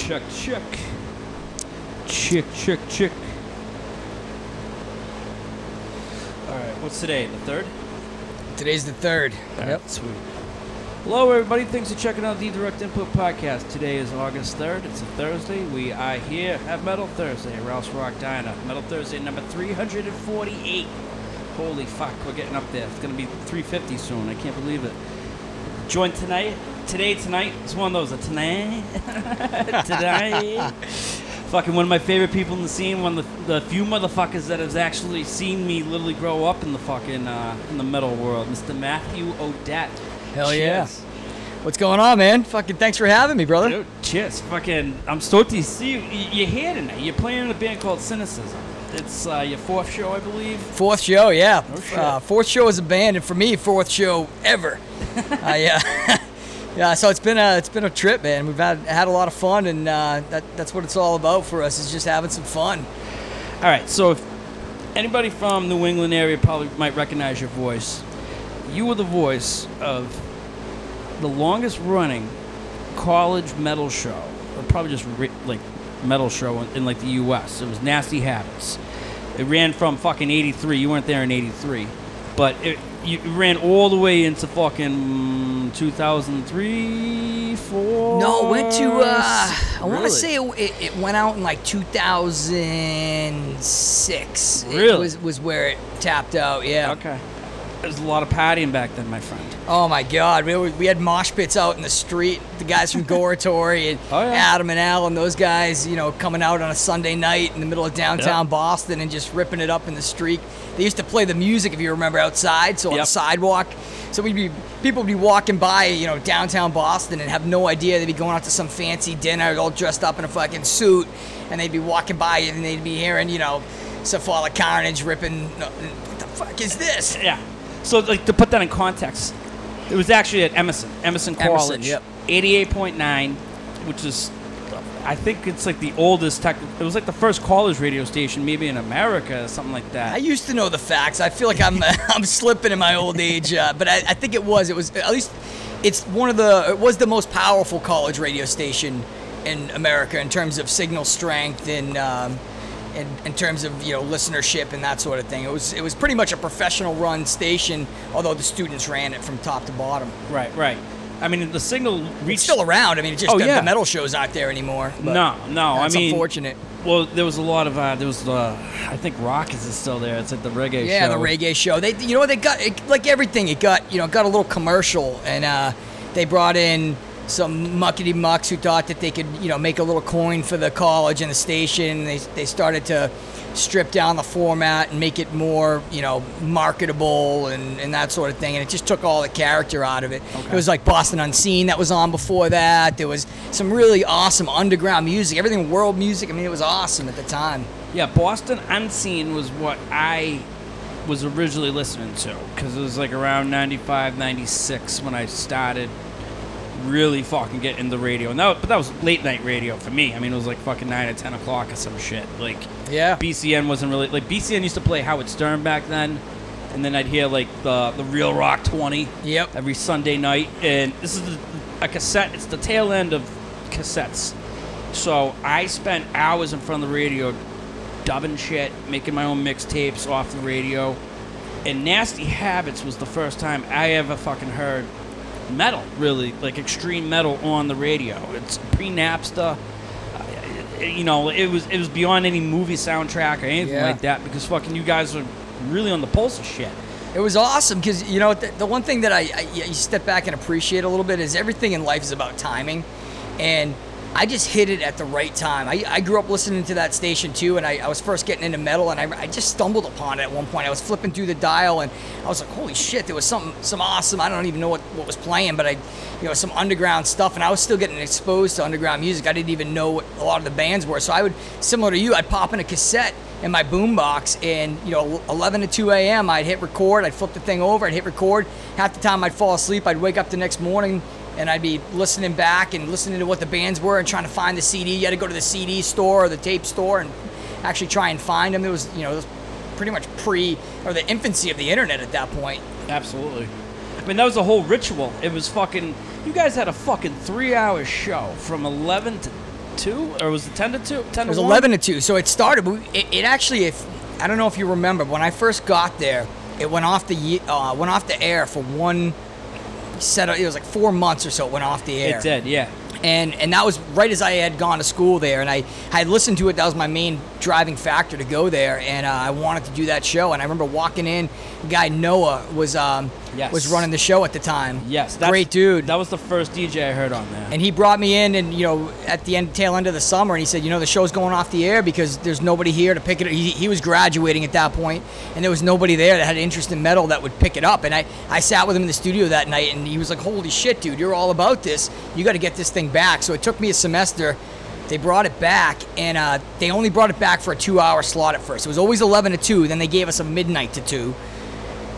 check, check. Check, check, check. Alright, what's today? The third? Today's the third. Yep. Sweet. Hello, everybody. Thanks for checking out the Direct Input Podcast. Today is August 3rd. It's a Thursday. We are here at Metal Thursday, Ralph's Rock Diner. Metal Thursday number 348. Holy fuck, we're getting up there. It's going to be 350 soon. I can't believe it. Joined tonight, today, tonight, it's one of those, A tonight, tonight. Fucking one of my favorite people in the scene, one of the, the few motherfuckers that has actually seen me literally grow up in the fucking, uh, in the metal world, Mr. Matthew Odette. Hell yeah. What's going on, man? Fucking thanks for having me, brother. Dude, cheers. Fucking, I'm stoked to see you. You're here tonight. You're playing in a band called Cynicism. It's uh, your fourth show, I believe. Fourth show, yeah. Oh. Uh, fourth show as a band, and for me, fourth show ever. uh, yeah. So it's been a it's been a trip, man. We've had had a lot of fun, and uh, that that's what it's all about for us is just having some fun. All right, so if anybody from New England area probably might recognize your voice. You were the voice of the longest running college metal show, or probably just like metal show in, in like the U.S. It was Nasty Habits. It ran from fucking '83. You weren't there in '83, but it you ran all the way into fucking mm, 2003, four. No, it went to. Uh, I want Really? to say it, it, it went out in like 2006. It Really? was was where it tapped out. Yeah. Okay. There's a lot of partying back then, my friend. Oh my God, we, were- we had mosh pits out in the street. The guys from Goratory and Oh, yeah. Adam and Alan, those guys, you know, coming out on a Sunday night in the middle of downtown Yep. Boston and just ripping it up in the street. They used to play the music, if you remember, outside, so on Yep. the sidewalk. So we'd be people would be walking by, you know, downtown Boston and have no idea they'd be going out to some fancy dinner, all dressed up in a fucking suit, and they'd be walking by and they'd be hearing, you know, Cephalic Carnage ripping. What the fuck is this? Yeah. So, like, to put that in context, it was actually at Emerson, Emerson College. yep. 88.9, which is, I think it's like the oldest tech. It was like the first college radio station, maybe in America, or something like that. I used to know the facts. I feel like I'm I'm slipping in my old age, uh, but I, I think it was it was at least it's one of the it was the most powerful college radio station in America in terms of signal strength and um, in, in terms of you know listenership and that sort of thing. It was it was pretty much a professional run station, although the students ran it from top to bottom. right, right. I mean, the signal It's still around. I mean, just Oh, the, yeah. the metal shows aren't there anymore. but No, no. I mean, unfortunate. well, there was a lot of. Uh, there was the. I think Rock is still there. It's at the reggae Yeah, show. the reggae show. They, you know what they got? It, like everything, it got you know got a little commercial, and uh, they brought in some muckety mucks who thought that they could you know make a little coin for the college and the station. They they started to strip down the format and make it more you know marketable and, and that sort of thing, and it just took all the character out of it. It was like Boston Unseen that was on before that. There was some really awesome underground music, everything world music. I mean, it was awesome at the time. Yeah, Boston Unseen was what I was originally listening to because it was like around 95, 96 when I started really fucking getting the radio. And that, but that was late night radio for me. I mean, it was like fucking 9 or 10 o'clock or some shit. Like, Yeah. BCN wasn't really. Like, BCN used to play Howard Stern back then. And then I'd hear like the the Real Rock 20 Yep. every Sunday night. And this is a cassette, it's the tail end of cassettes. So I spent hours in front of the radio dubbing shit, making my own mixtapes off the radio. And Nasty Habits was the first time I ever fucking heard metal, really, like extreme metal on the radio. It's pre Napster. You know, it was it was beyond any movie soundtrack or anything Yeah. like that because fucking you guys are really on the pulse of shit. It was awesome because you know the, the one thing that I, I you step back and appreciate a little bit is everything in life is about timing, and I just hit it at the right time. I, I grew up listening to that station too, and I, I was first getting into metal, and I, I just stumbled upon it at one point. I was flipping through the dial, and I was like, "Holy shit!" There was something some awesome. I don't even know what, what was playing, but I, you know, some underground stuff, and I was still getting exposed to underground music. I didn't even know what a lot of the bands were, so I would similar to you, I'd pop in a cassette in my boombox, and you know, 11 to 2 a.m. I'd hit record. I'd flip the thing over. I'd hit record. Half the time I'd fall asleep. I'd wake up the next morning and I'd be listening back and listening to what the bands were and trying to find the CD. You had to go to the CD store or the tape store and actually try and find them. It was, you know, it was pretty much pre or the infancy of the internet at that point. Absolutely. I mean, that was a whole ritual. It was fucking. You guys had a fucking three-hour show from 11 to two or was it ten to two? Ten It was to? 11 to 2. So it started, it, it actually, if I don't know if you remember, when I first got there, it went off the uh, went off the air for one set. Of, it was like four months or so. It went off the air. It did, yeah. and and that was right as I had gone to school there, and I had listened to it. That was my main driving factor to go there, and uh, I wanted to do that show. And I remember walking in, guy Noah was um, Yes. was running the show at the time. Yes, that's, great dude. That was the first DJ I heard on there. and he brought me in, and you know, at the end, tail end of the summer, and he said, you know, the show's going off the air because there's nobody here to pick it. He, he was graduating at that point, and there was nobody there that had interest in metal that would pick it up. And I, I sat with him in the studio that night, and he was like, "Holy shit, dude, you're all about this. You got to get this thing back." So it took me a semester. They brought it back, and uh, they only brought it back for a two-hour slot at first. It was always 11 to 2. Then they gave us a midnight to 2.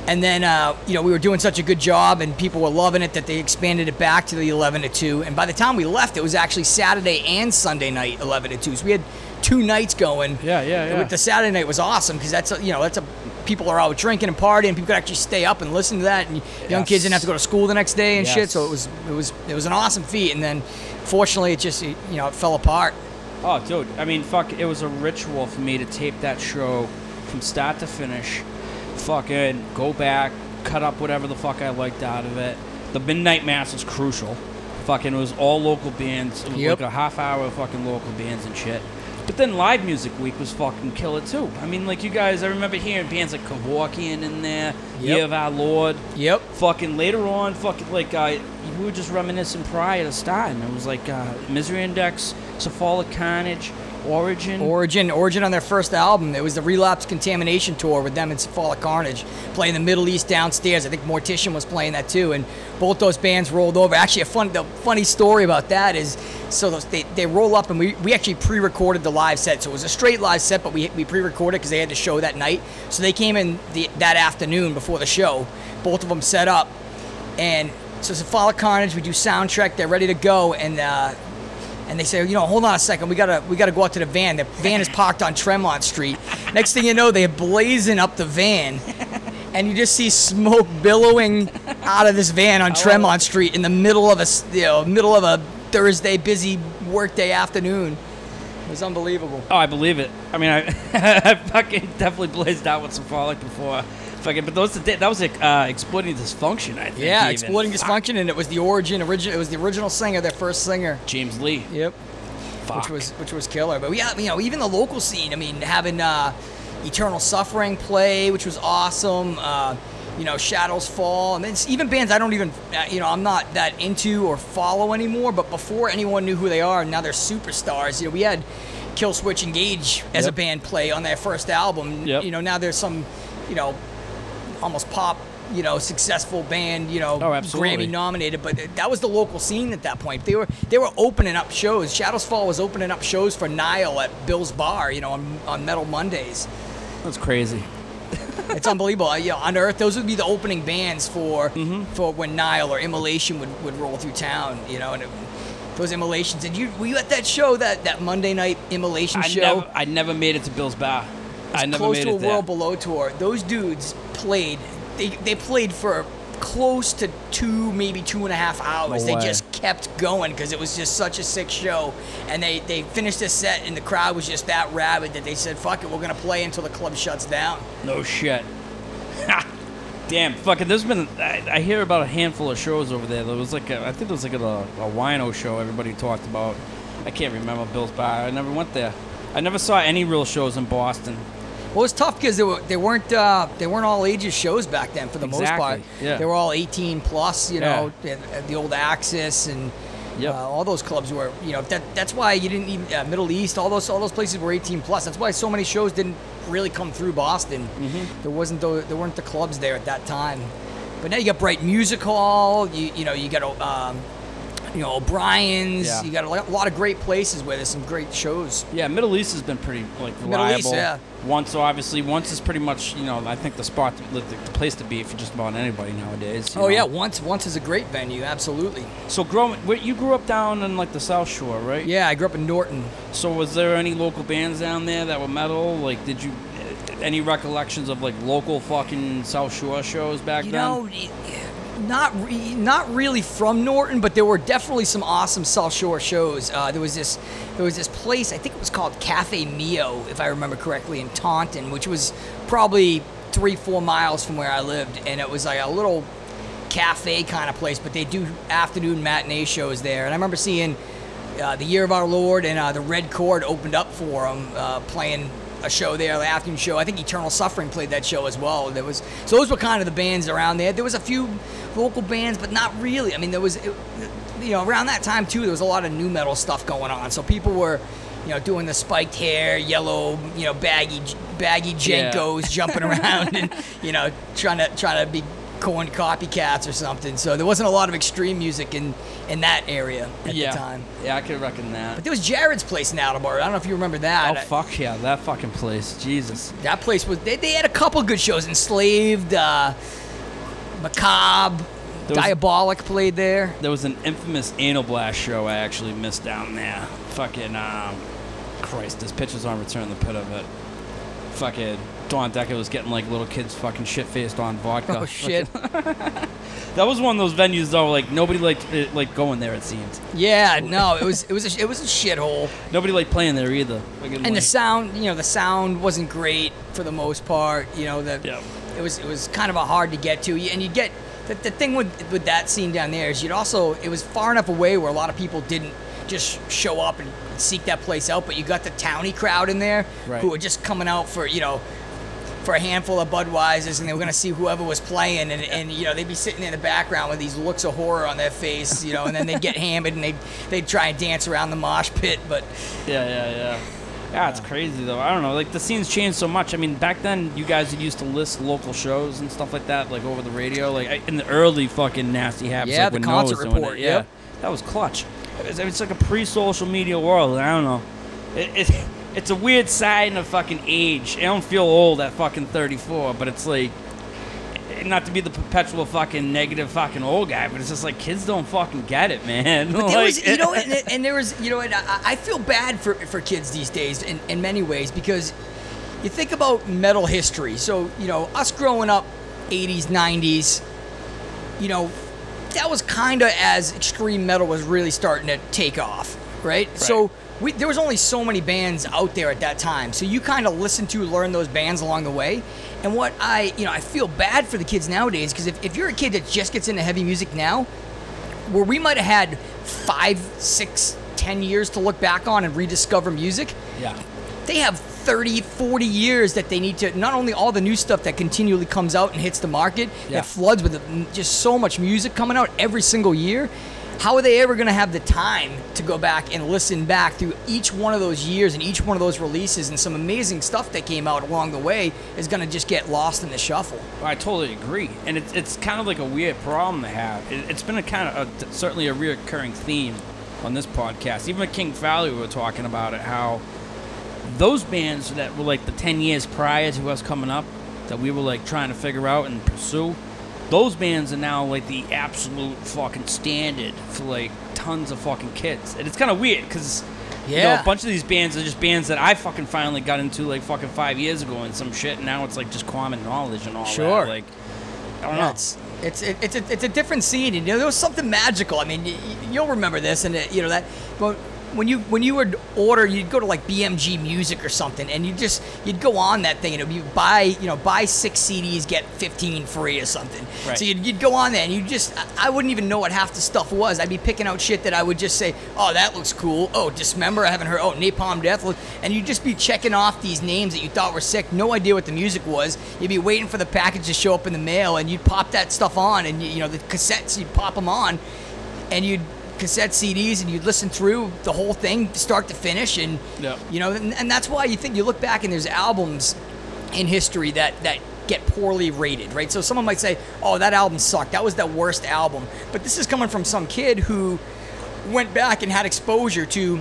And then, uh, you know, we were doing such a good job and people were loving it that they expanded it back to the 11 to 2. And by the time we left, it was actually Saturday and Sunday night, 11 to 2. So we had two nights going. Yeah, yeah, yeah. With the Saturday night was awesome because that's, a, you know, that's a, people are out drinking and partying. People could actually stay up and listen to that. And young Yes. kids didn't have to go to school the next day and shit. So it was, it was, it was an awesome feat. And then, fortunately, it just, you know, it fell apart. Oh, dude. I mean, fuck. It was a ritual for me to tape that show from start to finish. Fucking go back, cut up whatever the fuck I liked out of it. The midnight mass was crucial. Fucking, it was all local bands. It was Yep. like a half hour of fucking local bands and shit. But then live music week was fucking killer too. I mean, like you guys, I remember hearing bands like Kevorkian in there, Yep. Year of Our Lord. Yep. Fucking later on, fucking like uh, we were just reminiscing prior to starting. It was like uh, Misery Index, Cephalic Carnage, Origin. Origin, Origin on their first album. It was the Relapse Contamination tour with them and Cephalic Carnage, playing the Middle East downstairs. I think Mortician was playing that too, and both those bands rolled over. Actually, a fun, the funny story about that is, so those, they, they roll up and we, we actually pre-recorded the live set. So it was a straight live set, but we, we pre-recorded because they had the show that night. So they came in the, that afternoon before the show. Both of them set up, and so Cephalic Carnage, we do soundtrack. They're ready to go, and. Uh, and they say, you know, hold on a second, we gotta we gotta go out to the van. The van is parked on Tremont Street. Next thing you know, they're blazing up the van, and you just see smoke billowing out of this van on Tremont Street in the middle of a you know middle of a Thursday busy workday afternoon. It was unbelievable. Oh, I believe it. I mean, I, I fucking definitely blazed out with Cephalic before. Fucking, but those that was like uh, exploiting dysfunction. I think. Yeah, even. exploiting Fuck. dysfunction, and it was the origin original. It was the original singer, their first singer. James Lee. Yep. Fuck. which was which was killer. But yeah, you know, even the local scene. I mean, having uh, Eternal Suffering play, which was awesome. Uh, you know, Shadows Fall, and then even bands I don't even, uh, you know, I'm not that into or follow anymore. But before anyone knew who they are, now they're superstars. You know, we had Killswitch Engage as a band play on their first album. Yep. You know, now there's some, you know, almost pop. You know, successful band. You know, Oh. Grammy nominated, but that was the local scene at that point. They were they were opening up shows. Shadows Fall was opening up shows for Nile at Bill's Bar, you know, on, on Metal Mondays. That's crazy. It's unbelievable. Uh, You know, on Earth, those would be the opening bands for Mm-hmm. for when Nile or Immolation would, would roll through town. You know, and it, those immolations. Did you were you at that show that that Monday night Immolation I show? never, I never made it to Bill's Bar. I never close made to a it there. World Below tour. Those dudes played. They they played for close to two, maybe two and a half hours. No they way. just kept going because it was just such a sick show. And they they finished the set, and the crowd was just that rabid that they said, "Fuck it, we're gonna play until the club shuts down." No shit. Damn, fucking. There's been. I, I hear about a handful of shows over there. There was like, a, I think there was like a, a wino show everybody talked about. I can't remember Bill's Bar. I never went there. I never saw any real shows in Boston. Well, it was tough because they, were, they weren't uh, they weren't all ages shows back then for the most part. Yeah. They were all 18 plus, you know, at the old Axis and Yep. uh, all those clubs were, you know, that that's why you didn't even uh, Middle East, all those all those places were 18 plus. That's why so many shows didn't really come through Boston. Mm-hmm. There wasn't the, there weren't the clubs there at that time. But now you got Brighton Music Hall. You you know you got um, you know O'Brien's. Yeah. You got a lot, of great places where there's some great shows. Yeah, Middle East has been pretty like reliable. Middle. East, yeah. Once, obviously, once is pretty much you know I think the spot, the, the place to be for just about anybody nowadays. Oh know. yeah, once once is a great venue, absolutely. So growing, you grew up down in like the South Shore, right? Yeah, I grew up in Norton. So was there any local bands down there that were metal? Like, did you any recollections of like local fucking South Shore shows back You then? know, it- not re- not really from Norton, but there were definitely some awesome South Shore shows. Uh, there was this there was this place I think it was called Cafe Mio, if I remember correctly, in Taunton, which was probably three four miles from where I lived, and it was like a little cafe kind of place. But they do afternoon matinee shows there, and I remember seeing. Uh, the Year of Our Lord and uh, the Red Chord opened up for them, uh, playing a show there, the afternoon show. I think Eternal Suffering played that show as well. There was so those were kind of the bands around there. There was a few local bands, but not really. I mean, there was, it, you know, around that time too. There was a lot of nu metal stuff going on. So people were, you know, doing the spiked hair, yellow, you know, baggy, baggy JNCOs, jumping around and you know, trying to trying to be Korn copycats or something. So there wasn't a lot of extreme music in in that area at yeah. the time. Yeah, I could reckon that. But there was Jared's place in Attleboro. I don't know if you remember that. oh fuck yeah, that fucking place. Jesus. That place was they, they had a couple good shows. Enslaved, uh, Macabre, was- Diabolic played there. There was an infamous anal blast show I actually missed down there. Fucking um, Christ, there's pictures on Return the Pit of it. Fucking Don Decker was getting like little kids fucking shit faced on vodka. Oh shit! That was one of those venues though, like nobody liked it, like going there. It seemed yeah, no, it was it was a, it was a shithole. nobody liked playing there either. Fucking, And the sound, you know, the sound wasn't great for the most part. You know, the Yeah. It was it was kind of a hard to get to. And you get the, the thing with with that scene down there is you'd also it was far enough away where a lot of people didn't just show up and seek that place out, but you got the towny crowd in there Right. who were just coming out for you know for a handful of Budweisers, and they were gonna see whoever was playing, and, and you know they'd be sitting in the background with these looks of horror on their face, you know, and then they'd get hammered and they they'd try and dance around the mosh pit, but Yeah, yeah, yeah. Yeah, it's crazy though. I don't know. Like the scene's changed so much. I mean, back then you guys used to list local shows and stuff like that, like over the radio, like in the early fucking nasty habits. Yeah, like the concert report, Yeah, yep. that was clutch. It's, it's like a pre-social media world. I don't know. It, it, it's a weird sign of fucking age. I don't feel old at fucking 34, but it's like. Not to be the perpetual fucking negative fucking old guy, but it's just like kids don't fucking get it, man. But there Like- was, you know, and, and there was, you know, and I, I feel bad for, for kids these days in, in many ways because you think about metal history. So, you know, us growing up, 80s, 90s, you know, that was kind of as extreme metal was really starting to take off, right? So we, there was only so many bands out there at that time. So you kind of listen to, learn those bands along the way. And what I, you know, I feel bad for the kids nowadays because if, if you're a kid that just gets into heavy music now, where we might have had five, six, ten years to look back on and rediscover music, yeah. they have 30, 40 years that they need to, not only all the new stuff that continually comes out and hits the market, Yeah. that floods with just so much music coming out every single year. How are they ever going to have the time to go back and listen back through each one of those years and each one of those releases and some amazing stuff that came out along the way is going to just get lost in the shuffle? I totally agree, and it's it's kind of like a weird problem to have. It, it's been a kind of a, certainly a reoccurring theme on this podcast. Even with King Valley, we were talking about it. How those bands that were like the ten years prior to us coming up, that we were like trying to figure out and pursue, those bands are now like the absolute fucking standard for like tons of fucking kids, and it's kind of weird because. You know, a bunch of these bands are just bands that I fucking finally got into like fucking five years ago and some shit. And now it's like just common knowledge and all Sure. that. Like, I don't Yeah, know. it's it's it, it's a, it's a different scene, and you know, there was something magical. I mean, y- y- you'll remember this, and it, you know that. But when you when you would order, you'd go to like BMG Music or something, and you just you'd go on that thing, and it'd be buy you know buy six CDs get fifteen free or something. Right. So you'd, you'd go on there, and you just I- I wouldn't even know what half the stuff was. I'd be picking out shit that I would just say, oh that looks cool. Oh Dismember, I haven't heard. Oh Napalm Death, and you'd just be checking off these names that you thought were sick. No idea what the music was. You'd be waiting for the package to show up in the mail, and you'd pop that stuff on, and you, you know the cassettes you'd pop them on, and you'd cassette CDs, and you'd listen through the whole thing, start to finish, and Yep. you know, and, and that's why you think you look back and there's albums in history that that get poorly rated, right? So someone might say, "Oh, that album sucked. That was the worst album." But this is coming from some kid who went back and had exposure to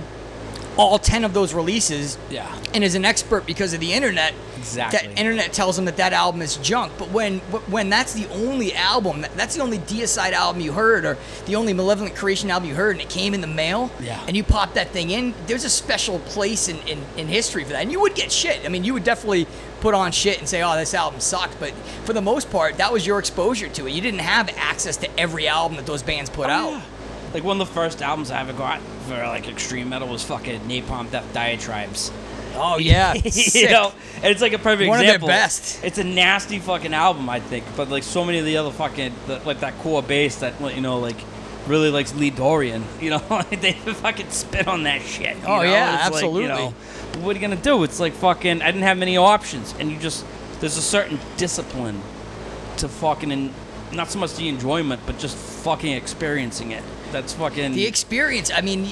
all 10 of those releases Yeah. and is an expert because of the internet. Exactly. That internet tells him that that album is junk. But when when that's the only album, that's the only Deicide album you heard, or the only Malevolent Creation album you heard, and it came in the mail, Yeah. and you pop that thing in, there's a special place in, in, in history for that. And you would get shit. I mean, you would definitely put on shit and say, oh, this album sucked. But for the most part, that was your exposure to it. You didn't have access to every album that those bands put oh, out. Oh, Yeah. Like one of the first albums I ever got for like extreme metal was fucking Napalm Death Diatribes. Oh, yeah. you know, and it's like a perfect One of their example. best. It's a nasty fucking album, I think. But like so many of the other fucking the, like that core base that you know like really likes Lee Dorrian. You know, they fucking spit on that shit. Oh, know? yeah, It's like, you know, absolutely. but what are you gonna do? It's like fucking. I didn't have many options, and you just there's a certain discipline to fucking and not so much the enjoyment, but just fucking experiencing it. That's fucking. the experience. I mean,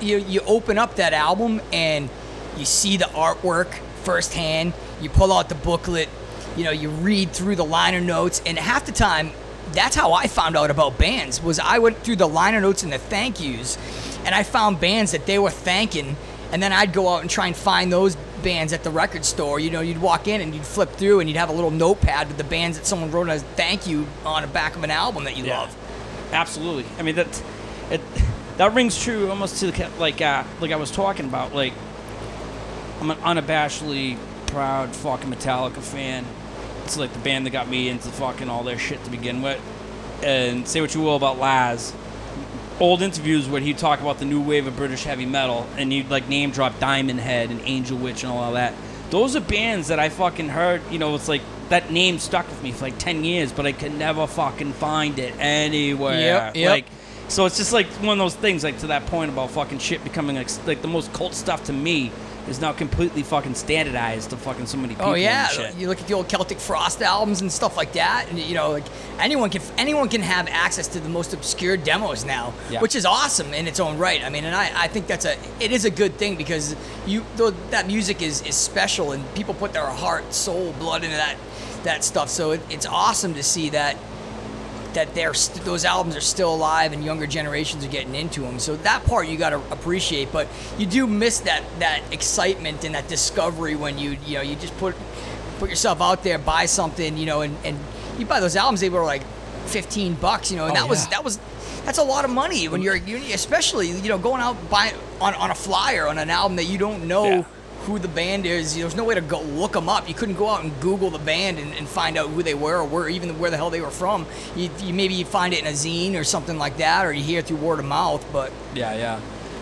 you you open up that album and you see the artwork firsthand. You pull out the booklet. You know, you read through the liner notes, and half the time, that's how I found out about bands. Was I went through the liner notes and the thank yous, and I found bands that they were thanking, and then I'd go out and try and find those bands at the record store. You know, you'd walk in and you'd flip through, and you'd have a little notepad with the bands that someone wrote a thank you on the back of an album that you Yeah. love. Absolutely. I mean that it that rings true almost to the like uh, like I was talking about. Like I'm an unabashedly proud fucking Metallica fan. It's like the band that got me into fucking all their shit to begin with. And say what you will about Lars. Old interviews where he'd talk about the new wave of British heavy metal, and he'd like name drop Diamond Head and Angel Witch and all of that. Those are bands that I fucking heard. You know, it's like that name stuck with me for like ten years, but I could never fucking find it anywhere. Yep, yep. Like, so it's just like one of those things. Like to that point about fucking shit becoming like, like the most cult stuff to me is now completely fucking standardized to fucking so many oh, people. Oh yeah, you look at the old Celtic Frost albums and stuff like that, and you know, like anyone can anyone can have access to the most obscure demos now, Yeah. which is awesome in its own right. I mean, and I, I think that's a it is a good thing because you though that music is is special and people put their heart, soul, blood into that that stuff. So it, it's awesome to see that that they're st- those albums are still alive and younger generations are getting into them. So that part you got to appreciate, but you do miss that that excitement and that discovery when you you know you just put put yourself out there, buy something, you know, and, and you buy those albums they were like fifteen bucks, you know, and Oh, that was that was that's a lot of money when you're, especially you know going out buy on on a flyer on an album that you don't know Yeah. Who the band is. There's no way to go look them up. You couldn't go out and Google the band and, and find out who they were or where even where the hell they were from. You, you maybe you find it in a zine or something like that, or you hear it through word of mouth. But Yeah, yeah.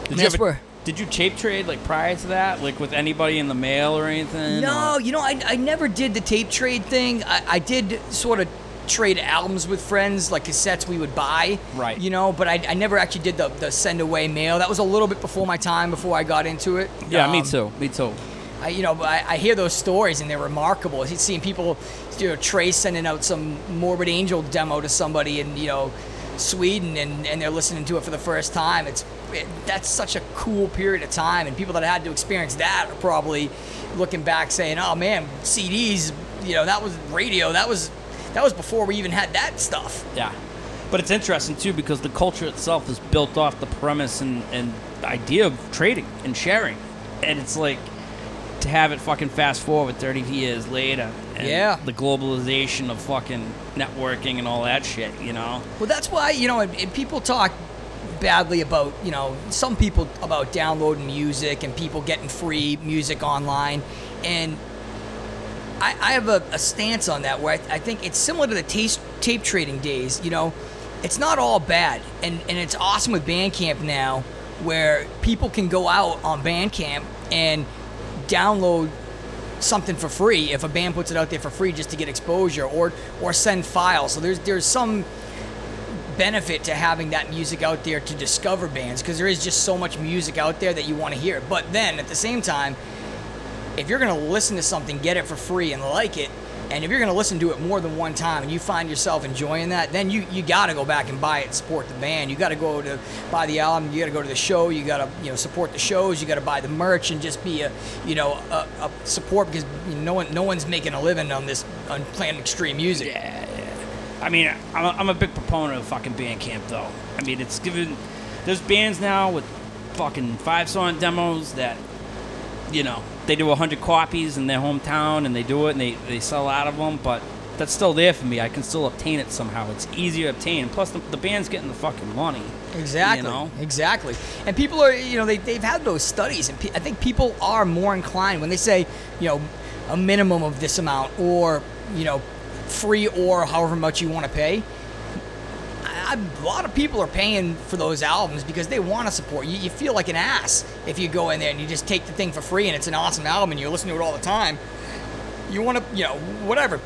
Did That's you where- Did you tape trade like prior to that, like with anybody in the mail or anything? no, or- you know, I, I never did the tape trade thing. I, I did sort of trade albums with friends, like cassettes we would buy. Right. You know, but I, I never actually did the, the send away mail. That was a little bit before my time, before I got into it. Yeah, me Um, too. Me too. I, you know, I, I hear those stories and they're remarkable. Seeing people, you know, Trey sending out some Morbid Angel demo to somebody in, you know, Sweden and, and they're listening to it for the first time. It's it, that's such a cool period of time, and people that had to experience that are probably looking back saying, "Oh man, CDs, you know, that was radio. That was that was before we even had that stuff." Yeah. But it's interesting too because the culture itself is built off the premise and, and idea of trading and sharing. And it's like to have it fucking fast forward 30 years later. And Yeah. The globalization of fucking networking and all that shit, you know? Well, that's why you know, and, and people talk badly about you know some people about downloading music and people getting free music online, and I, I have a, a stance on that where I, I think it's similar to the tape trading days. You know, it's not all bad, and and it's awesome with Bandcamp now, where people can go out on Bandcamp and download something for free if a band puts it out there for free just to get exposure or or send files. So there's there's some benefit to having that music out there to discover bands because there is just so much music out there that you want to hear. But then at the same time, if you're going to listen to something, get it for free and like it, and if you're going to listen to it more than one time and you find yourself enjoying that, then you, you got to go back and buy it support the band. You got to go to buy the album. You got to go to the show. You got to you know support the shows. You got to buy the merch and just be a you know a, a support because you know, no one no one's making a living on this on playing extreme music. Yeah, yeah. I mean, I'm a, I'm a big proponent of fucking Bandcamp, though. I mean, it's given. There's bands now with fucking five song demos that, you know, they do 100 copies in their hometown and they do it and they, they sell out of them, but that's still there for me. I can still obtain it somehow. It's easier to obtain. Plus, the, the band's getting the fucking money. Exactly. You know? Exactly. And people are, you know, they, they've had those studies, and pe- I think people are more inclined when they say, you know, a minimum of this amount or, you know, free or however much you want to pay. I, a lot of people are paying for those albums because they want to support you. You feel like an ass if you go in there and you just take the thing for free and it's an awesome album and you listen to it all the time. You want to, you know, whatever,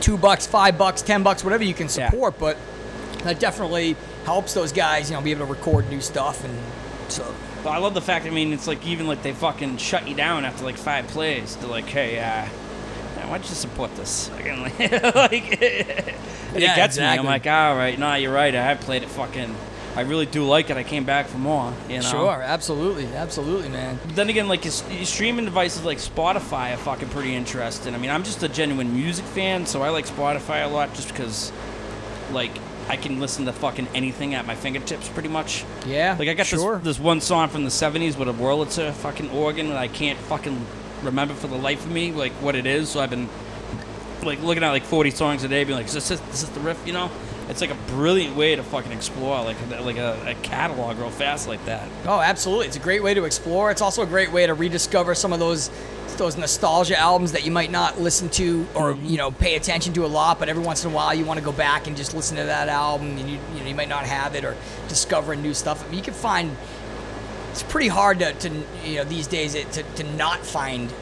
two bucks, five bucks, ten bucks, whatever you can Yeah. support, but that definitely helps those guys, you know, be able to record new stuff and so. But I love the fact. I mean, it's like even like they fucking shut you down after like five plays. They're like, "Hey, uh, man, why don't you support this?" Again, like, like it Yeah, gets me. I'm like, "All right, nah, you're right. I have played it. Fucking, I really do like it. I came back for more." You know. Sure, absolutely, absolutely, man. But then again, like streaming devices like Spotify are fucking pretty interesting. I mean, I'm just a genuine music fan, so I like Spotify a lot just because, like, I can listen to fucking anything at my fingertips pretty much. Yeah, Like I got sure. this this one song from the '70s with a Wurlitzer fucking organ that I can't fucking remember for the life of me like what it is. So I've been like looking at like 40 songs a day, being like, is this is this the riff? You know, it's like a brilliant way to fucking explore like a, like a, a catalog real fast like that. Oh, absolutely. It's a great way to explore. It's also a great way to rediscover some of those those nostalgia albums that you might not listen to or Mm-hmm. you know pay attention to a lot, but every once in a while you want to go back and just listen to that album, and you you know you might not have it or discovering new stuff. I mean, you can find it's pretty hard to, to you know these days it, to, to not find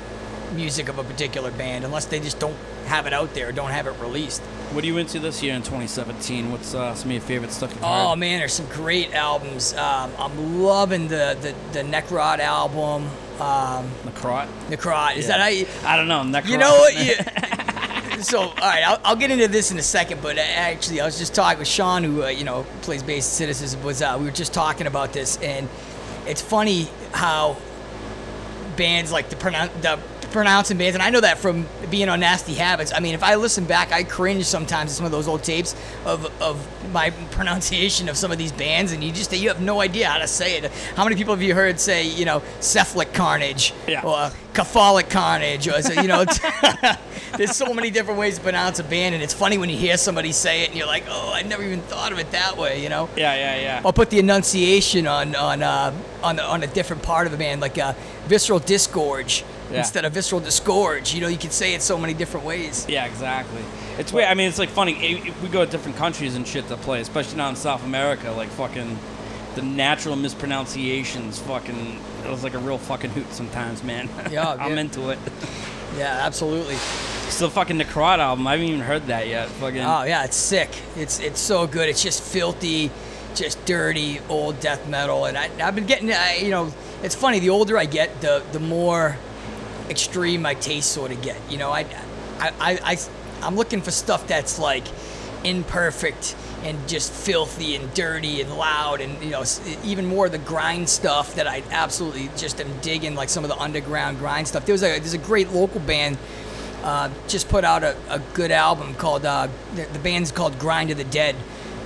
music of a particular band unless they just don't have it out there or don't have it released. What are you into this year in 2017? What's uh, some of your favorite stuff you've Oh heard? man, there's some great albums. Um, I'm loving the the, the Necrot album. Um, Necrot? Necrot. Is Yeah. that how you? I don't know. Necrot. You know what? You, so, all right, I'll, I'll get into this in a second. But uh, actually, I was just talking with Sean, who uh, you know plays bass in Citizens. Was uh, we were just talking about this, and it's funny how bands like the pronoun the pronouncing bands, and I know that from being on Nasty Habits. I mean, if I listen back, I cringe sometimes at some of those old tapes of of my pronunciation of some of these bands, and you just you have no idea how to say it. How many people have you heard say, you know, cephalic carnage Yeah. or cephalic carnage, or you know? There's so many different ways to pronounce a band, and it's funny when you hear somebody say it, and you're like, "Oh, I never even thought of it that way," you know? Yeah, yeah, yeah. I'll put the enunciation on on uh, on the, on a different part of the band, like uh, visceral disgorge Yeah. instead of visceral disgorge. You know, you can say it so many different ways. Yeah, exactly. It's weird. I mean, it's like funny. we go to different countries and shit to play, especially now in South America, like fucking the natural mispronunciations. Fucking, it was like a real fucking hoot sometimes, man. Yeah, I'm yeah. into it. Yeah, absolutely. It's the fucking Necrot album. I haven't even heard that yet. Fucking. Oh yeah, it's sick. It's it's so good. It's just filthy, just dirty old death metal. And I, I've been getting, I, you know, it's funny. The older I get, the the more extreme my taste sort of get. You know, I I I, I I'm looking for stuff that's like imperfect and just filthy and dirty and loud and you know even more the grind stuff that I absolutely just am digging like some of the underground grind stuff. There was a there's a great local band uh, just put out a, a good album called uh, the, the band's called Grind of the Dead,